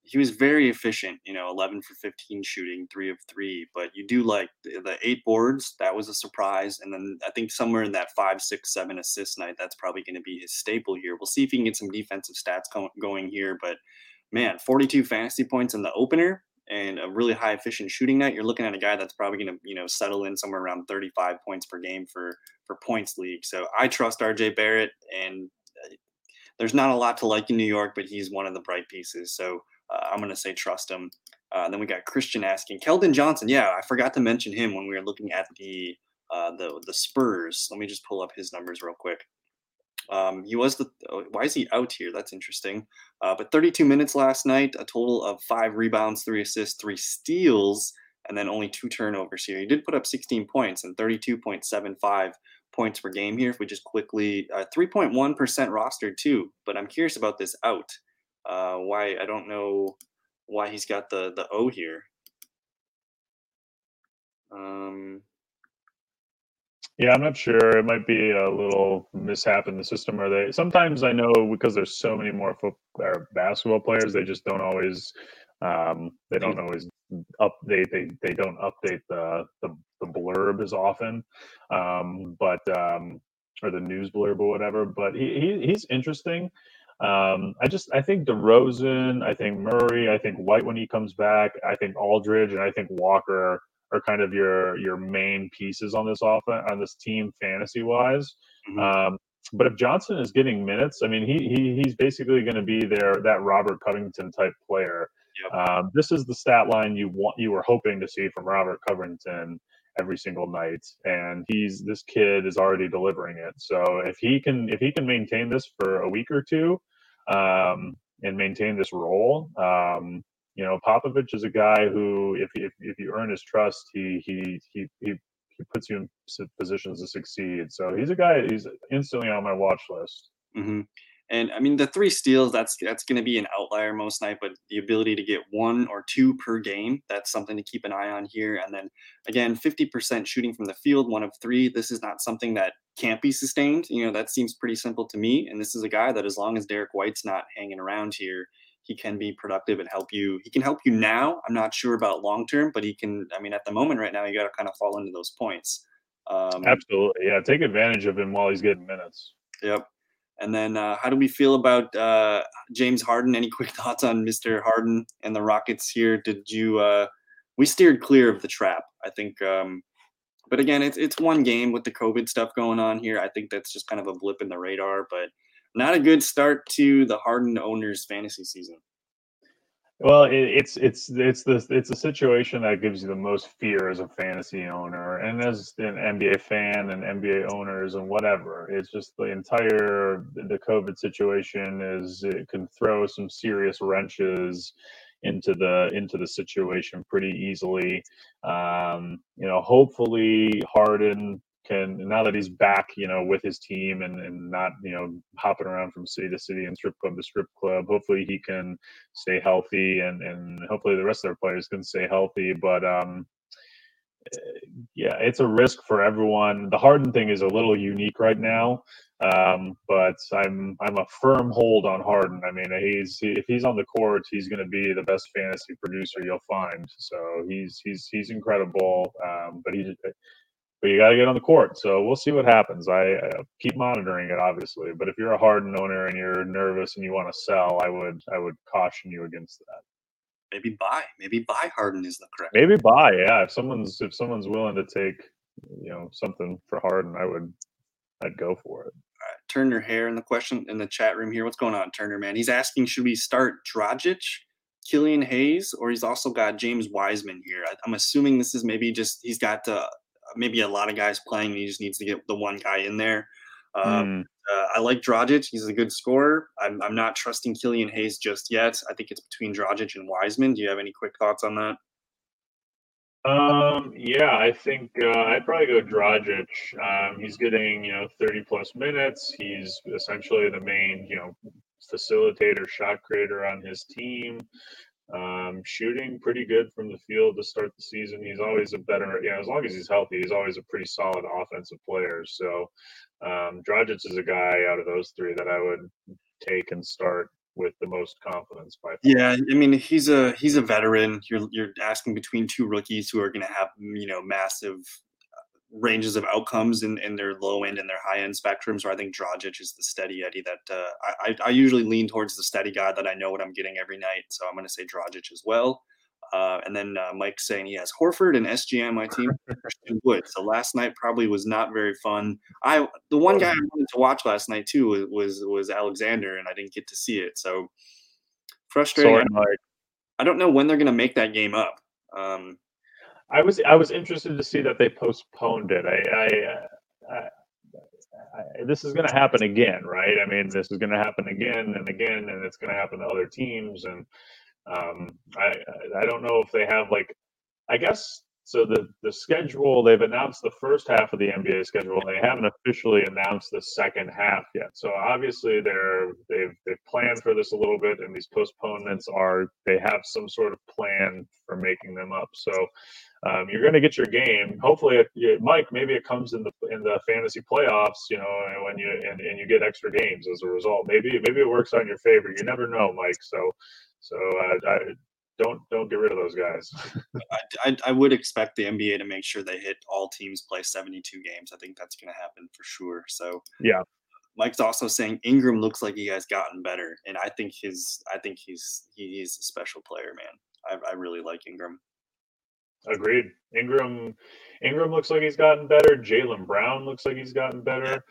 He was very efficient, you know, 11 for 15 shooting, three of three. But you do like the, the eight boards. That was a surprise. And then I think somewhere in that five, six, seven assist night, that's probably going to be his staple here. We'll see if he can get some defensive stats going here. But man, 42 fantasy points in the opener and a really high efficient shooting night, you're looking at a guy that's probably going to, you know, settle in somewhere around 35 points per game for for points league. So I trust RJ Barrett, and uh, there's not a lot to like in New York, but he's one of the bright pieces. So uh, I'm going to say trust him. Uh, then we got Christian asking Keldon Johnson. Yeah, I forgot to mention him when we were looking at the uh, the the Spurs. Let me just pull up his numbers real quick. Um, he was the oh, why is he out here? That's interesting. Uh, but 32 minutes last night, a total of five rebounds, three assists, three steals, and then only two turnovers here. He did put up 16 points and 32.75 points per game here. If we just quickly, uh, 3.1% rostered too. But I'm curious about this out. Uh, why I don't know why he's got the the O here. Um, yeah, I'm not sure. It might be a little mishap in the system. Are they? Sometimes I know because there's so many more football basketball players, they just don't always. Um, they don't always update. They they don't update the the, the blurb as often. Um, but um, or the news blurb or whatever. But he, he he's interesting. Um, I just I think DeRozan, I think Murray, I think White when he comes back, I think Aldridge, and I think Walker are kind of your your main pieces on this offense on this team fantasy wise. Mm-hmm. Um, but if Johnson is getting minutes, I mean, he, he he's basically going to be there that Robert Covington type player. Yep. Um, this is the stat line you want you were hoping to see from Robert Covington every single night, and he's this kid is already delivering it. So if he can if he can maintain this for a week or two, um, and maintain this role, um, you know, Popovich is a guy who, if if, if you earn his trust, he he he he he puts you in positions to succeed. So he's a guy. He's instantly on my watch list. Mm-hmm. And I mean, the three steals, that's that's going to be an outlier most night, but the ability to get one or two per game, that's something to keep an eye on here. And then again, 50% shooting from the field, one of three. This is not something that can't be sustained. You know, that seems pretty simple to me. And this is a guy that, as long as Derrick White's not hanging around here, he can be productive and help you. He can help you now. I'm not sure about long term, but he can. I mean, at the moment right now, you got to kind of fall into those points. Um, Absolutely, yeah. Take advantage of him while he's getting minutes. Yep. And then, uh, how do we feel about uh, James Harden? Any [laughs] quick thoughts on Mr. Harden and the Rockets here? Did you? Uh, we steered clear of the trap, I think. Um, but again, it's it's one game with the COVID stuff going on here. I think that's just kind of a blip in the radar, but not a good start to the Harden owners' fantasy season. Well, it, it's it's it's the it's a situation that gives you the most fear as a fantasy owner and as an NBA fan and NBA owners and whatever. It's just the entire the COVID situation is it can throw some serious wrenches into the into the situation pretty easily. Um, you know, hopefully Harden can now that he's back, you know, with his team and, and not, you know, hopping around from city to city and strip club to strip club. Hopefully he can stay healthy and, and hopefully the rest of their players can stay healthy. But um yeah, it's a risk for everyone. The Harden thing is a little unique right now. Um, but I'm I'm a firm hold on Harden. I mean, he's he, if he's on the court, he's going to be the best fantasy producer you'll find. So he's he's he's incredible. Um, but he but you got to get on the court. So we'll see what happens. I uh, keep monitoring it, obviously. But if you're a Harden owner and you're nervous and you want to sell, I would I would caution you against that. Maybe buy. Maybe buy Harden is the correct. Maybe buy. Yeah, if someone's if someone's willing to take you know something for Harden, I would I'd go for it. All right, Turner Hair in the question in the chat room here. What's going on, Turner? Man, he's asking should we start Dragic? Killian Hayes, or he's also got James Wiseman here. I, am assuming this is maybe just he's got uh, maybe a lot of guys playing. He just needs to get the one guy in there. Um, mm. uh, I like Dragic. He's a good scorer. I'm, I'm not trusting Killian Hayes just yet. I think it's between Dragic and Wiseman. Do you have any quick thoughts on that? Um, yeah, I think uh, I'd probably go Dragic. Um, he's getting you know 30 plus minutes. He's essentially the main you know facilitator, shot creator on his team. Um, shooting pretty good from the field to start the season. He's always a better, you know, as long as he's healthy, he's always a pretty solid offensive player. So, um, Dragic is a guy out of those three that I would take and start with the most confidence by far. Yeah, I mean he's a he's a veteran. You're you're asking between two rookies who are going to have you know massive ranges of outcomes in, in their low end and their high end spectrums. Where I think Dragic is the steady Eddie that uh, I, I usually lean towards the steady guy that I know what I'm getting every night. So I'm going to say Dragic as well. Uh, and then uh, Mike saying he has Horford and SGM my team Wood. So last night probably was not very fun. I the one guy I wanted to watch last night too was was, was Alexander, and I didn't get to see it. So frustrating. Sorry. I don't know when they're going to make that game up. Um, I was I was interested to see that they postponed it. I, I, I, I this is going to happen again, right? I mean, this is going to happen again and again, and it's going to happen to other teams. And um, I I don't know if they have like, I guess so the the schedule they've announced the first half of the NBA schedule. They haven't officially announced the second half yet. So obviously they're they've they've planned for this a little bit, and these postponements are they have some sort of plan for making them up. So um, you're going to get your game. Hopefully, it, Mike, maybe it comes in the in the fantasy playoffs. You know, when you and, and you get extra games as a result. Maybe maybe it works on your favor. You never know, Mike. So so uh, I, don't don't get rid of those guys. [laughs] I, I, I, would expect the NBA to make sure they hit all teams play 72 games. I think that's going to happen for sure. So yeah, Mike's also saying Ingram looks like he has gotten better, and I think his I think he's he's a special player, man. I, I really like Ingram. Agreed. Ingram Ingram looks like he's gotten better. Jaylen Brown looks like he's gotten better.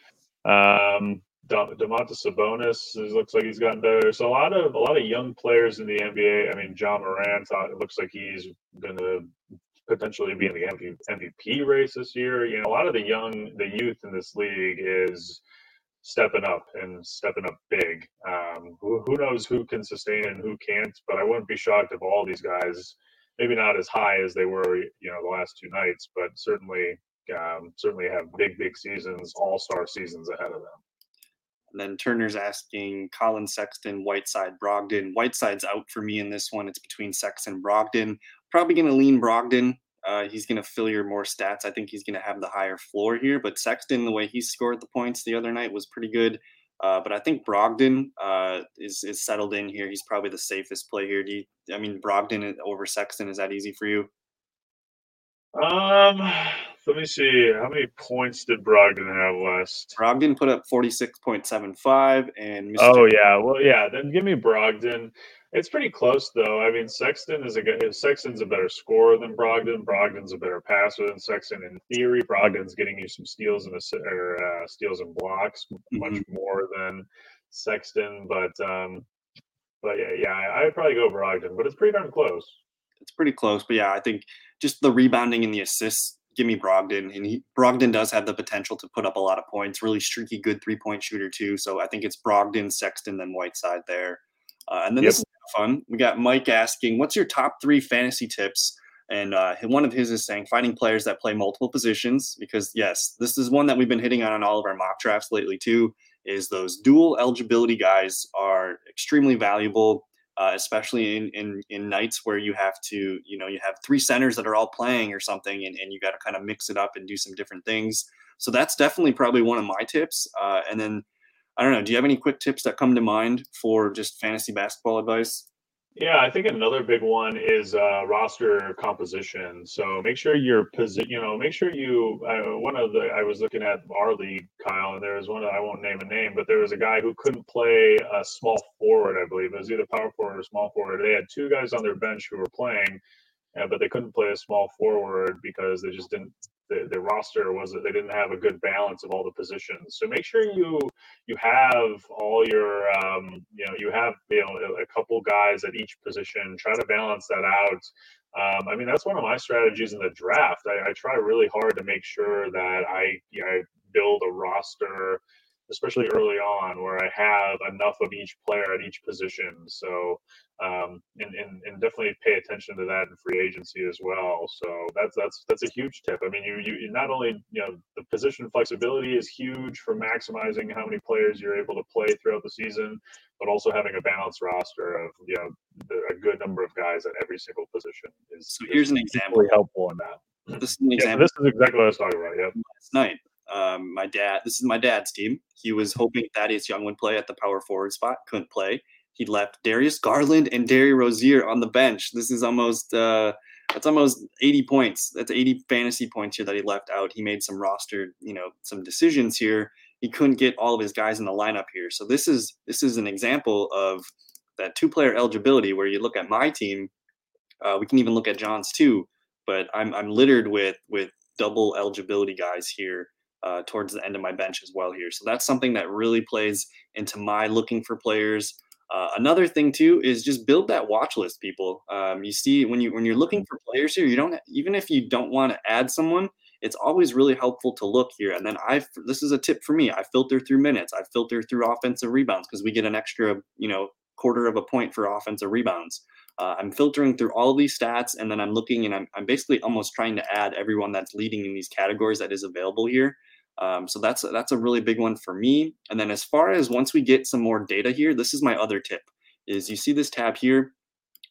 Um, Domantas Sabonis looks like he's gotten better. So a lot of a lot of young players in the NBA. I mean, Ja Morant uh, it looks like he's going to potentially be in the MVP race this year. You know, a lot of the young, the youth in this league is stepping up and stepping up big. Um, who, who knows who can sustain and who can't? But I wouldn't be shocked if all these guys, maybe not as high as they were, you know, the last two nights, but certainly um, certainly have big, big seasons, all star seasons ahead of them. And then Turner's asking Collin Sexton, Whiteside, Brogdon. Whiteside's out for me in this one. It's between Sexton, and Brogdon. Probably going to lean Brogdon. Uh, he's going to fill your more stats. I think he's going to have the higher floor here. But Sexton, the way he scored the points the other night was pretty good. Uh, but I think Brogdon uh, is is settled in here. He's probably the safest play here. Do you, I mean Brogdon over Sexton? Is that easy for you? Um, let me see. How many points did Brogdon have last? Brogdon put up forty six point seven five, and Mr. oh yeah, well yeah. Then give me Brogdon. It's pretty close though. I mean, Sexton is a good. Sexton's a better scorer than Brogdon. Brogdon's a better passer than Sexton. In theory, Brogdon's getting you some steals and or, uh, steals and blocks mm-hmm. much more than Sexton. But um, but yeah, yeah, I'd probably go Brogdon. But it's pretty darn close. It's pretty close. But yeah, I think just the rebounding and the assists, give me Brogdon. And he, Brogdon does have the potential to put up a lot of points. Really streaky, good three point shooter, too. So I think it's Brogdon, Sexton, then Whiteside there. Uh, and then yep. this is fun. We got Mike asking, What's your top three fantasy tips? And uh, one of his is saying finding players that play multiple positions because yes, this is one that we've been hitting on in all of our mock drafts lately too. Is those dual eligibility guys are extremely valuable uh, especially in, in in nights where you have to you know you have three centers that are all playing or something and, and you got to kind of mix it up and do some different things so that's definitely probably one of my tips uh, and then i don't know do you have any quick tips that come to mind for just fantasy basketball advice yeah, I think another big one is uh, roster composition. So make sure you're position. You know, make sure you. Uh, one of the I was looking at our league, Kyle, and there was one. I won't name a name, but there was a guy who couldn't play a small forward. I believe it was either power forward or small forward. They had two guys on their bench who were playing, uh, but they couldn't play a small forward because they just didn't the, the roster was that they didn't have a good balance of all the positions. So make sure you you have all your um, you know you have you know a couple guys at each position. Try to balance that out. Um, I mean that's one of my strategies in the draft. I, I try really hard to make sure that I you know, I build a roster especially early on, where I have enough of each player at each position. So, um, and, and, and definitely pay attention to that in free agency as well. So that's that's that's a huge tip. I mean, you you not only you know the position flexibility is huge for maximizing how many players you're able to play throughout the season, but also having a balanced roster of you know a good number of guys at every single position is. So here's is an example. Helpful in that. This is an example. Yeah, this is exactly what I was talking about. Yeah. Last night, um, my dad, this is my dad's team. He was hoping Thaddeus Young would play at the power forward spot, couldn't play. He left Darius Garland and Terry Rozier on the bench. This is almost uh, that's almost 80 points. That's 80 fantasy points here that he left out. He made some roster, you know, some decisions here. He couldn't get all of his guys in the lineup here. So this is this is an example of that two-player eligibility where you look at my team. Uh, we can even look at John's too, but I'm I'm littered with with double eligibility guys here uh, towards the end of my bench as well here. So that's something that really plays into my looking for players. Uh, another thing too is just build that watch list, people. Um, you see when you when you're looking for players here, you don't even if you don't want to add someone, it's always really helpful to look here. And then I this is a tip for me. I filter through minutes. I filter through offensive rebounds because we get an extra you know quarter of a point for offensive rebounds. Uh, I'm filtering through all these stats, and then I'm looking and I'm, I'm basically almost trying to add everyone that's leading in these categories that is available here. Um, so that's that's a really big one for me. And then as far as once we get some more data here, this is my other tip: is you see this tab here.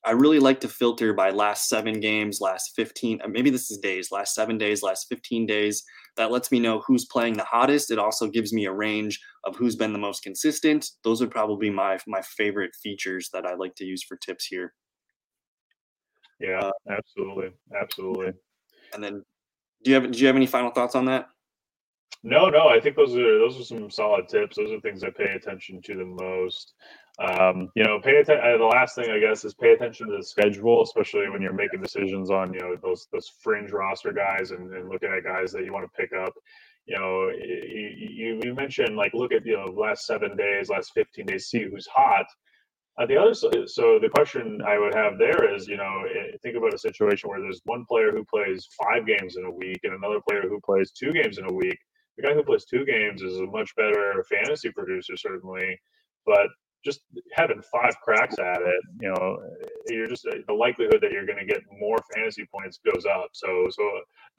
I really like to filter by last seven games, last 15, uh, maybe this is days, last seven days, last 15 days. That lets me know who's playing the hottest. It also gives me a range of who's been the most consistent. Those would probably my my favorite features that I like to use for tips here. Yeah, uh, absolutely, absolutely. And then, do you have do you have any final thoughts on that? No, no. I think those are those are some solid tips. Those are things I pay attention to the most. Um, you know, pay attention. Uh, the last thing I guess is pay attention to the schedule, especially when you're making decisions on you know those those fringe roster guys and, and looking at guys that you want to pick up. You know, you, you mentioned like look at you know last seven days, last fifteen days, see who's hot. Uh, the other, so the question I would have there is, you know, eh, think about a situation where there's one player who plays five games in a week and another player who plays two games in a week. The guy who plays two games is a much better fantasy producer, certainly, but just having five cracks at it, you know, you're just eh, the likelihood that you're going to get more fantasy points goes up. So, so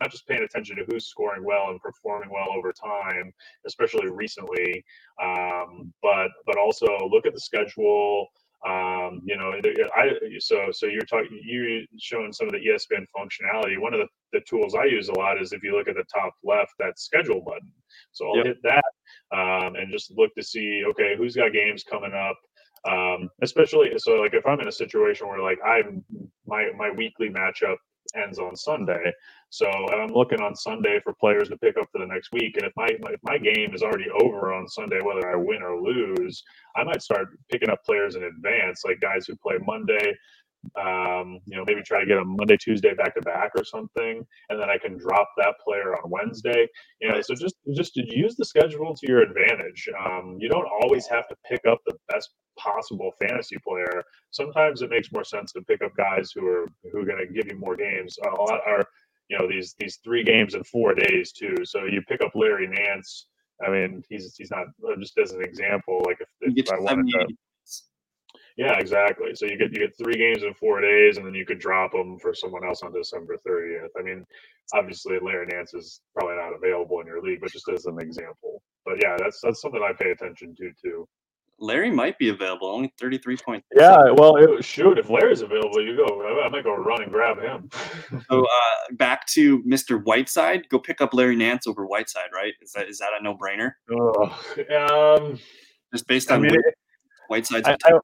not just paying attention to who's scoring well and performing well over time, especially recently, um, but but also look at the schedule. Um, you know, I so so you're talking you showing some of the ESPN functionality. One of the, the tools I use a lot is if you look at the top left, that schedule button. So I'll yep. hit that um, and just look to see okay who's got games coming up. Um, especially so like if I'm in a situation where like I'm my my weekly matchup ends on Sunday. So I'm looking on Sunday for players to pick up for the next week. And if my if my game is already over on Sunday, whether I win or lose, I might start picking up players in advance, like guys who play Monday. Um, you know, maybe try to get a Monday, Tuesday back to back or something, and then I can drop that player on Wednesday. You know, so just just to use the schedule to your advantage. Um, you don't always have to pick up the best possible fantasy player. Sometimes it makes more sense to pick up guys who are who are going to give you more games. A lot are you know these these three games in four days too. So you pick up Larry Nance. I mean, he's he's not just as an example. Like if, if I wanted to, yeah, exactly. So you get you get three games in four days, and then you could drop them for someone else on December thirtieth. I mean, obviously Larry Nance is probably not available in your league, but just as an example. But yeah, that's that's something I pay attention to too. Larry might be available. Only thirty three point. Yeah, well, it, shoot, if Larry's available, you go. I might go run and grab him. [laughs] so uh, back to Mr. Whiteside. Go pick up Larry Nance over Whiteside, right? Is that is that a no brainer? Oh, um, just based on I mean, Whiteside's I, I,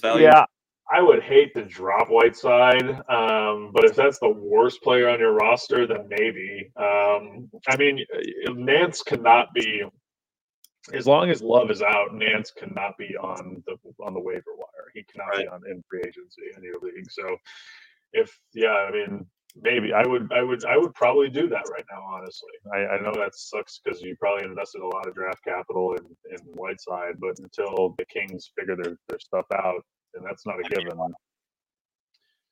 value. Yeah, I would hate to drop Whiteside, um, but if that's the worst player on your roster, then maybe. Um, I mean, Nance cannot be as long as Love is out, Nance cannot be on the on the waiver wire. He cannot right. be on in free agency in your league. So, if yeah, I mean, maybe I would I would I would probably do that right now. Honestly, I, I know that sucks because you probably invested a lot of draft capital in in Whiteside, but until the Kings figure their their stuff out, and that's not a given.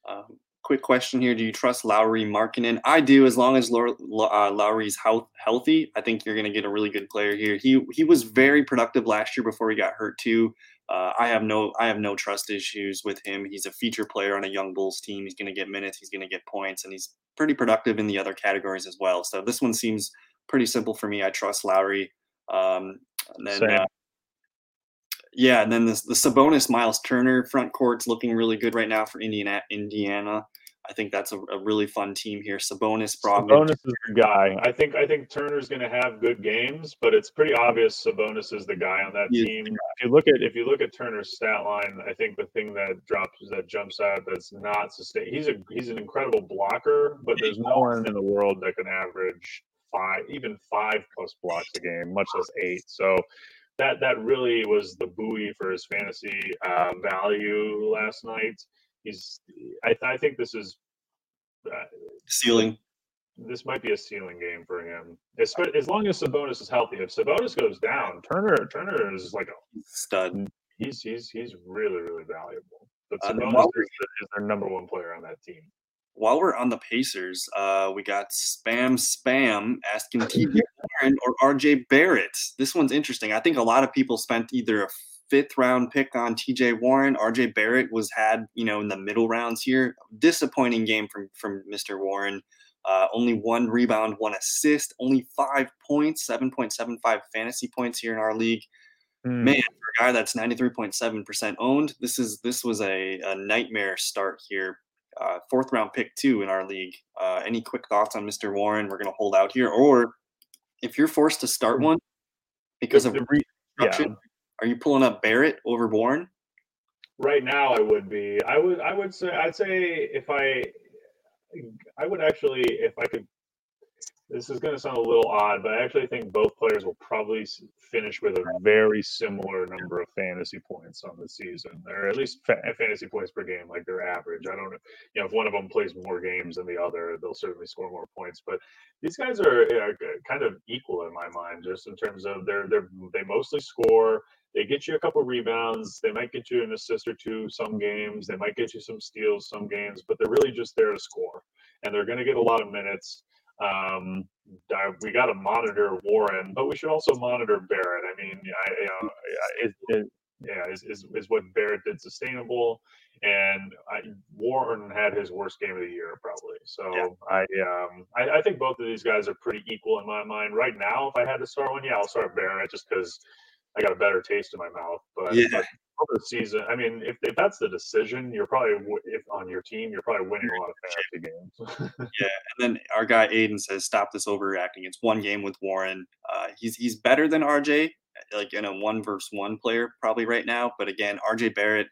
Um, quick question here: Do you trust Lauri Markkanen? I do, as long as uh, health, healthy. I think you're going to get a really good player here. He he was very productive last year before he got hurt too. Uh, I have no I have no trust issues with him. He's a feature player on a young Bulls team. He's going to get minutes. He's going to get points, and he's pretty productive in the other categories as well. So this one seems pretty simple for me. I trust Lauri. Um, and then, uh, yeah, and then the, the Sabonis Miles Turner front court's looking really good right now for Indiana. Indiana. I think that's a, a really fun team here. Sabonis, Brogdon. Sabonis is the guy. I think I think Turner's going to have good games, but it's pretty obvious Sabonis is the guy on that yeah. team. If you look at if you look at Turner's stat line, I think the thing that drops that jumps out that's not sustained. He's a he's an incredible blocker, but there's no one in the world that can average five, even five plus blocks a game, much less eight. So that that really was the buoy for his fantasy uh, value last night. He's I, I think this is uh, ceiling. This might be a ceiling game for him, as, as long as Sabonis is healthy. If Sabonis goes down, Turner Turner is like a stud. He's he's he's really really valuable. But uh, Sabonis is, is their number one player on that team while we're on the Pacers, uh, we got Spam Spam asking TJ Warren or RJ Barrett. This one's interesting. I think a lot of people spent either a fifth round pick on TJ Warren. RJ Barrett was had, you know, in the middle rounds here. Disappointing game from from Mr. Warren. Uh, only one rebound, one assist, only five points, 7.75 fantasy points here in our league. Mm. Man, for a guy that's 93.7% owned, this is this was a, a nightmare start here. Uh, fourth round pick too in our league. Uh, any quick thoughts on Mr. Warren? We're going to hold out here, or if you're forced to start hmm. one because of re- yeah. are you pulling up Barrett over Warren? Right now, I would be. I would. I would say. I'd say if I I would actually, if I could, this is going to sound a little odd, but I actually think both players will probably finish with a very similar number of fantasy points on the season, or at least fa- fantasy points per game, like their average. I don't know, you know, if one of them plays more games than the other, they'll certainly score more points. But these guys are, are kind of equal in my mind, just in terms of they're they're they mostly score they get you a couple rebounds. They might get you an assist or two some games. They might get you some steals some games, but they're really just there to score. And they're going to get a lot of minutes. Um, we got to monitor Warren, but we should also monitor Barrett. I mean, I, you know, it, it, yeah, is, is, is what Barrett did sustainable? And I, Warren had his worst game of the year probably. So yeah. I, um, I, I think both of these guys are pretty equal in my mind right now. If I had to start one, yeah, I'll start Barrett just because I got a better taste in my mouth. But, yeah. but the season, I mean, if, if that's the decision, you're probably if on your team, you're probably winning a lot of fantasy games. [laughs] yeah, and then our guy Aiden says, "Stop this overreacting. It's one game with Warren. Uh, he's he's better than RJ, like in a one versus one player probably right now. But again, RJ Barrett."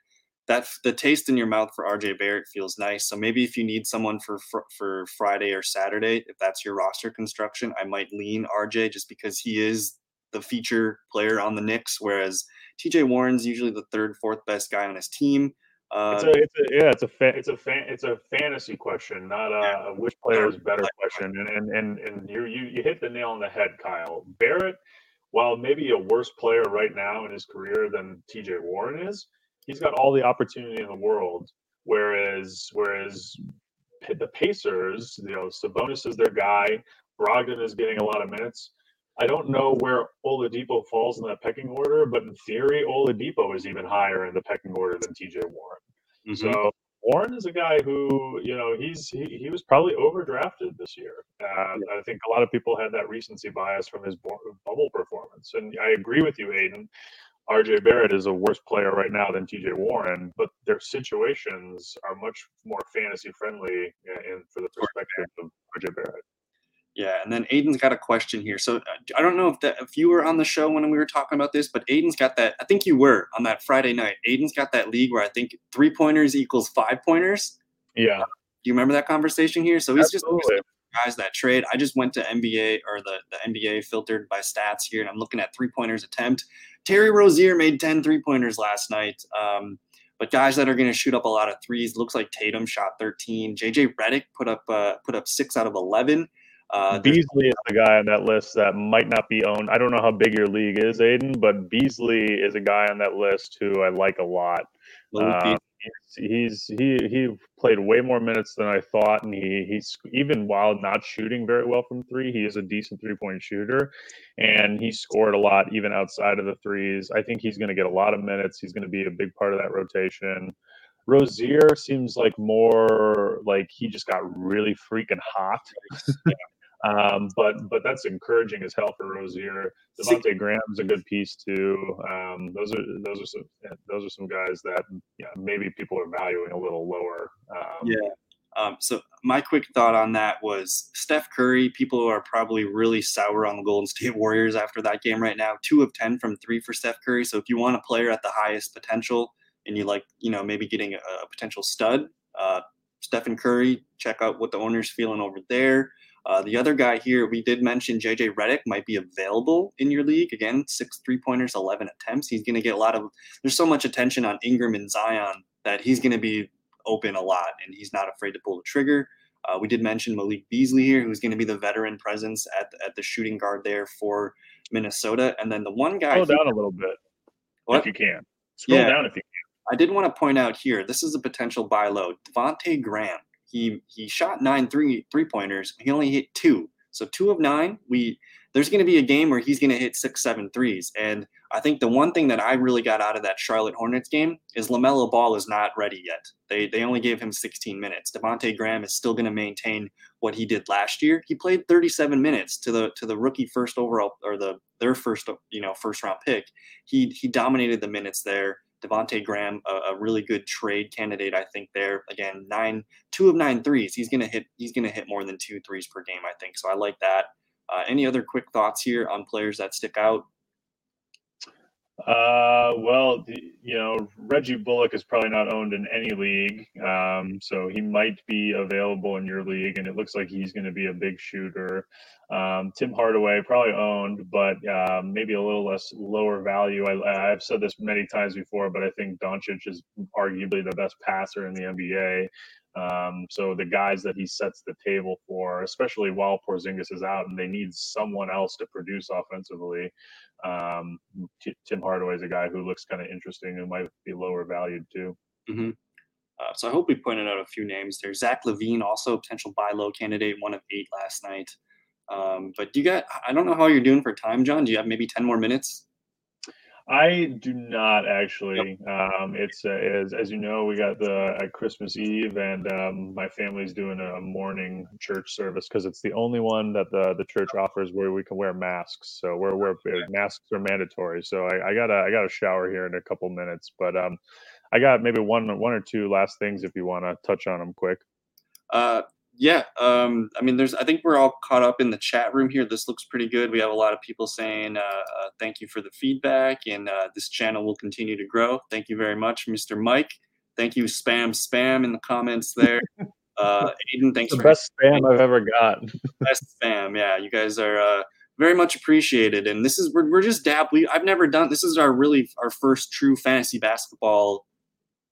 That the taste in your mouth for RJ Barrett feels nice. So maybe if you need someone for, for for Friday or Saturday, if that's your roster construction, I might lean RJ just because he is the feature player on the Knicks, whereas TJ Warren's usually the third, fourth best guy on his team. Uh, it's a, it's a, yeah, it's a fa- it's a it's a fantasy question, not a, a which player is better question. And and and and you you you hit the nail on the head, Kyle. Barrett, while maybe a worse player right now in his career than TJ Warren is, he's got all the opportunity in the world. Whereas whereas the Pacers, you know, Sabonis is their guy. Brogdon is getting a lot of minutes. I don't know where Oladipo falls in that pecking order, but in theory, Oladipo is even higher in the pecking order than TJ Warren. Mm-hmm. So Warren is a guy who, you know, he's he, he was probably overdrafted this year. Uh, I think a lot of people had that recency bias from his bubble performance, and I agree with you, Aiden. RJ Barrett is a worse player right now than TJ Warren, but their situations are much more fantasy friendly uh, in, for the perspective of RJ Barrett. Yeah, and then Aiden's got a question here. So uh, I don't know if that if you were on the show when we were talking about this, but Aiden's got that. I think you were on that Friday night. Aiden's got that league where I think three pointers equals five pointers. Yeah. Do you remember that conversation here? So he's Absolutely. just guys that trade. I just went to NBA or the, the NBA filtered by stats here, and I'm looking at three pointers attempt. Terry Rozier made 10 three pointers last night. Um, but guys that are going to shoot up a lot of threes, looks like Tatum shot 13. JJ Redick put up uh, put up six out of 11. Uh, Beasley is the guy on that list that might not be owned. I don't know how big your league is, Aiden, but Beasley is a guy on that list who I like a lot. Uh, he's, he's he he played way more minutes than I thought, and he he's even while not shooting very well from three, he is a decent three point shooter, and he scored a lot even outside of the threes. I think he's going to get a lot of minutes. He's going to be a big part of that rotation. Rozier seems like more like he just got really freaking hot. [laughs] Um, but but that's encouraging as hell for Rozier. Devonte Graham's a good piece too. Um, those are those are some those are some guys that yeah, maybe people are valuing a little lower. Um, yeah. Um, so my quick thought on that was Steph Curry. People are probably really sour on the Golden [laughs] State Warriors after that game right now. Two of ten from three for Steph Curry. So if you want a player at the highest potential and you like, you know, maybe getting a, a potential stud, uh, Stephen Curry, check out what the owner's feeling over there. Uh, the other guy here, we did mention JJ Redick might be available in your league. Again, six three pointers, 11 attempts. He's going to get a lot of, there's so much attention on Ingram and Zion that he's going to be open a lot and he's not afraid to pull the trigger. Uh, we did mention Malik Beasley here, who's going to be the veteran presence at, at the shooting guard there for Minnesota. And then the one guy. Scroll down a little bit what? if you can. Scroll yeah. down if you can. I did want to point out here this is a potential buy low. Devonte Graham he he shot nine three three pointers. He only hit two. So two of nine. We there's going to be a game where he's going to hit six seven threes, and I think the one thing that I really got out of that Charlotte Hornets game is LaMelo Ball is not ready yet. They they only gave him 16 minutes. Devonte Graham is still going to maintain what he did last year. He played 37 minutes to the to the rookie first overall or the their first you know first round pick. He he dominated the minutes there. Devonte Graham, a, a, really good trade candidate, I think. There again, nine, two of nine threes. He's gonna hit. He's gonna hit more than two threes per game, I think. So I like that. Uh, any other quick thoughts here on players that stick out? Uh, well, you know, Reggie Bullock is probably not owned in any league, um, so he might be available in your league, and it looks like he's going to be a big shooter. Um, Tim Hardaway probably owned, but uh, maybe a little less lower value. I, have said this many times before, but I think Doncic is arguably the best passer in the NBA. Um, so the guys that he sets the table for, especially while Porzingis is out and they need someone else to produce offensively, um, T- Tim Hardaway is a guy who looks kind of interesting and might be lower valued too. Mm-hmm. Uh, so I hope we pointed out a few names there. Zach LaVine, also a potential buy low candidate, one of eight last night. Um, but you got, I don't know how you're doing for time, John. Do you have maybe 10 more minutes? I do not actually. Um, it's uh, as as you know, we got the uh, Christmas Eve, and um, my family's doing a morning church service because it's the only one that the the church offers where we can wear masks. So we're, we're masks are mandatory. So I, I got a I got a shower here in a couple minutes, but um, I got maybe one one or two last things if you want to touch on them quick. Uh, yeah, um, I mean, there's. I think we're all caught up in the chat room here. This looks pretty good. We have a lot of people saying uh, uh, thank you for the feedback, and uh, this channel will continue to grow. Thank you very much, Mr. Mike. Thank you, spam spam in the comments there. [laughs] Uh, Aiden, thanks the for best spam I've ever got. [laughs] best spam, yeah. You guys are uh, very much appreciated, and this is we're, we're just dab. We I've never done. This is our really our first true fantasy basketball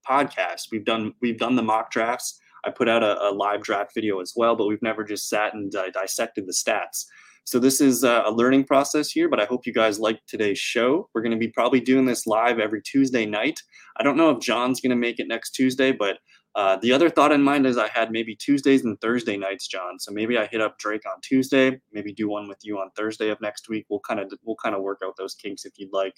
podcast. We've done we've done the mock drafts I put out a, a live draft video as well, but we've never just sat and uh, dissected the stats. So this is a learning process here, but I hope you guys liked today's show. We're going to be probably doing this live every Tuesday night. I don't know if John's going to make it next Tuesday, but uh, the other thought in mind is I had maybe Tuesdays and Thursday nights, John. So maybe I hit up Drake on Tuesday, maybe do one with you on Thursday of next week. We'll kind of we'll kind of work out those kinks if you'd like.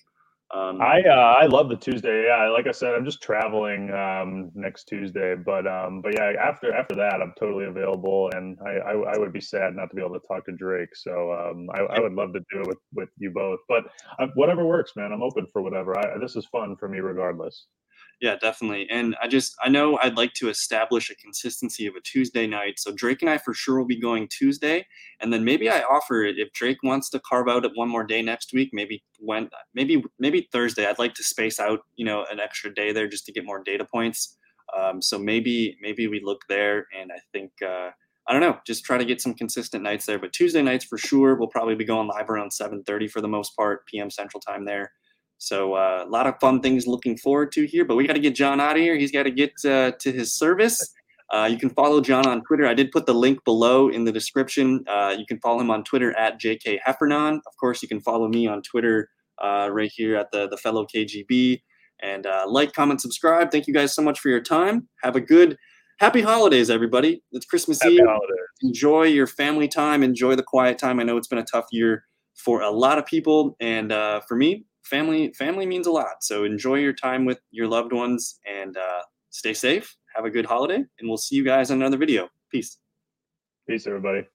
Um, I uh, I love the Tuesday. Yeah, like I said, I'm just traveling um, next Tuesday, but um, but yeah, after after that, I'm totally available, and I, I, I would be sad not to be able to talk to Drake. So um, I, I would love to do it with with you both. But uh, whatever works, man. I'm open for whatever. I, this is fun for me, regardless. Yeah, definitely. And I just I know I'd like to establish a consistency of a Tuesday night. So Drake and I for sure will be going Tuesday, and then maybe I offer it if Drake wants to carve out one more day next week. Maybe when maybe maybe Thursday. I'd like to space out you know an extra day there just to get more data points. Um, so maybe maybe we look there, and I think. Uh, I don't know, just try to get some consistent nights there. But Tuesday nights for sure, we'll probably be going live around 7:30 for the most part, PM Central Time there. So uh, a lot of fun things looking forward to here, but we got to get John out of here. He's got to get uh, to his service. [laughs] Uh, you can follow John on Twitter. I did put the link below in the description. Uh, you can follow him on Twitter at JK Heffernan. Of course, you can follow me on Twitter uh, right here at the, the fellow KGB. And uh, like, comment, subscribe. Thank you guys so much for your time. Have a good, happy holidays, everybody. It's Christmas happy Eve. Holidays. Enjoy your family time. Enjoy the quiet time. I know it's been a tough year for a lot of people. And for me, family family means a lot. So enjoy your time with your loved ones and uh, stay safe. Have a good holiday, and we'll see you guys on another video. Peace. Peace, everybody.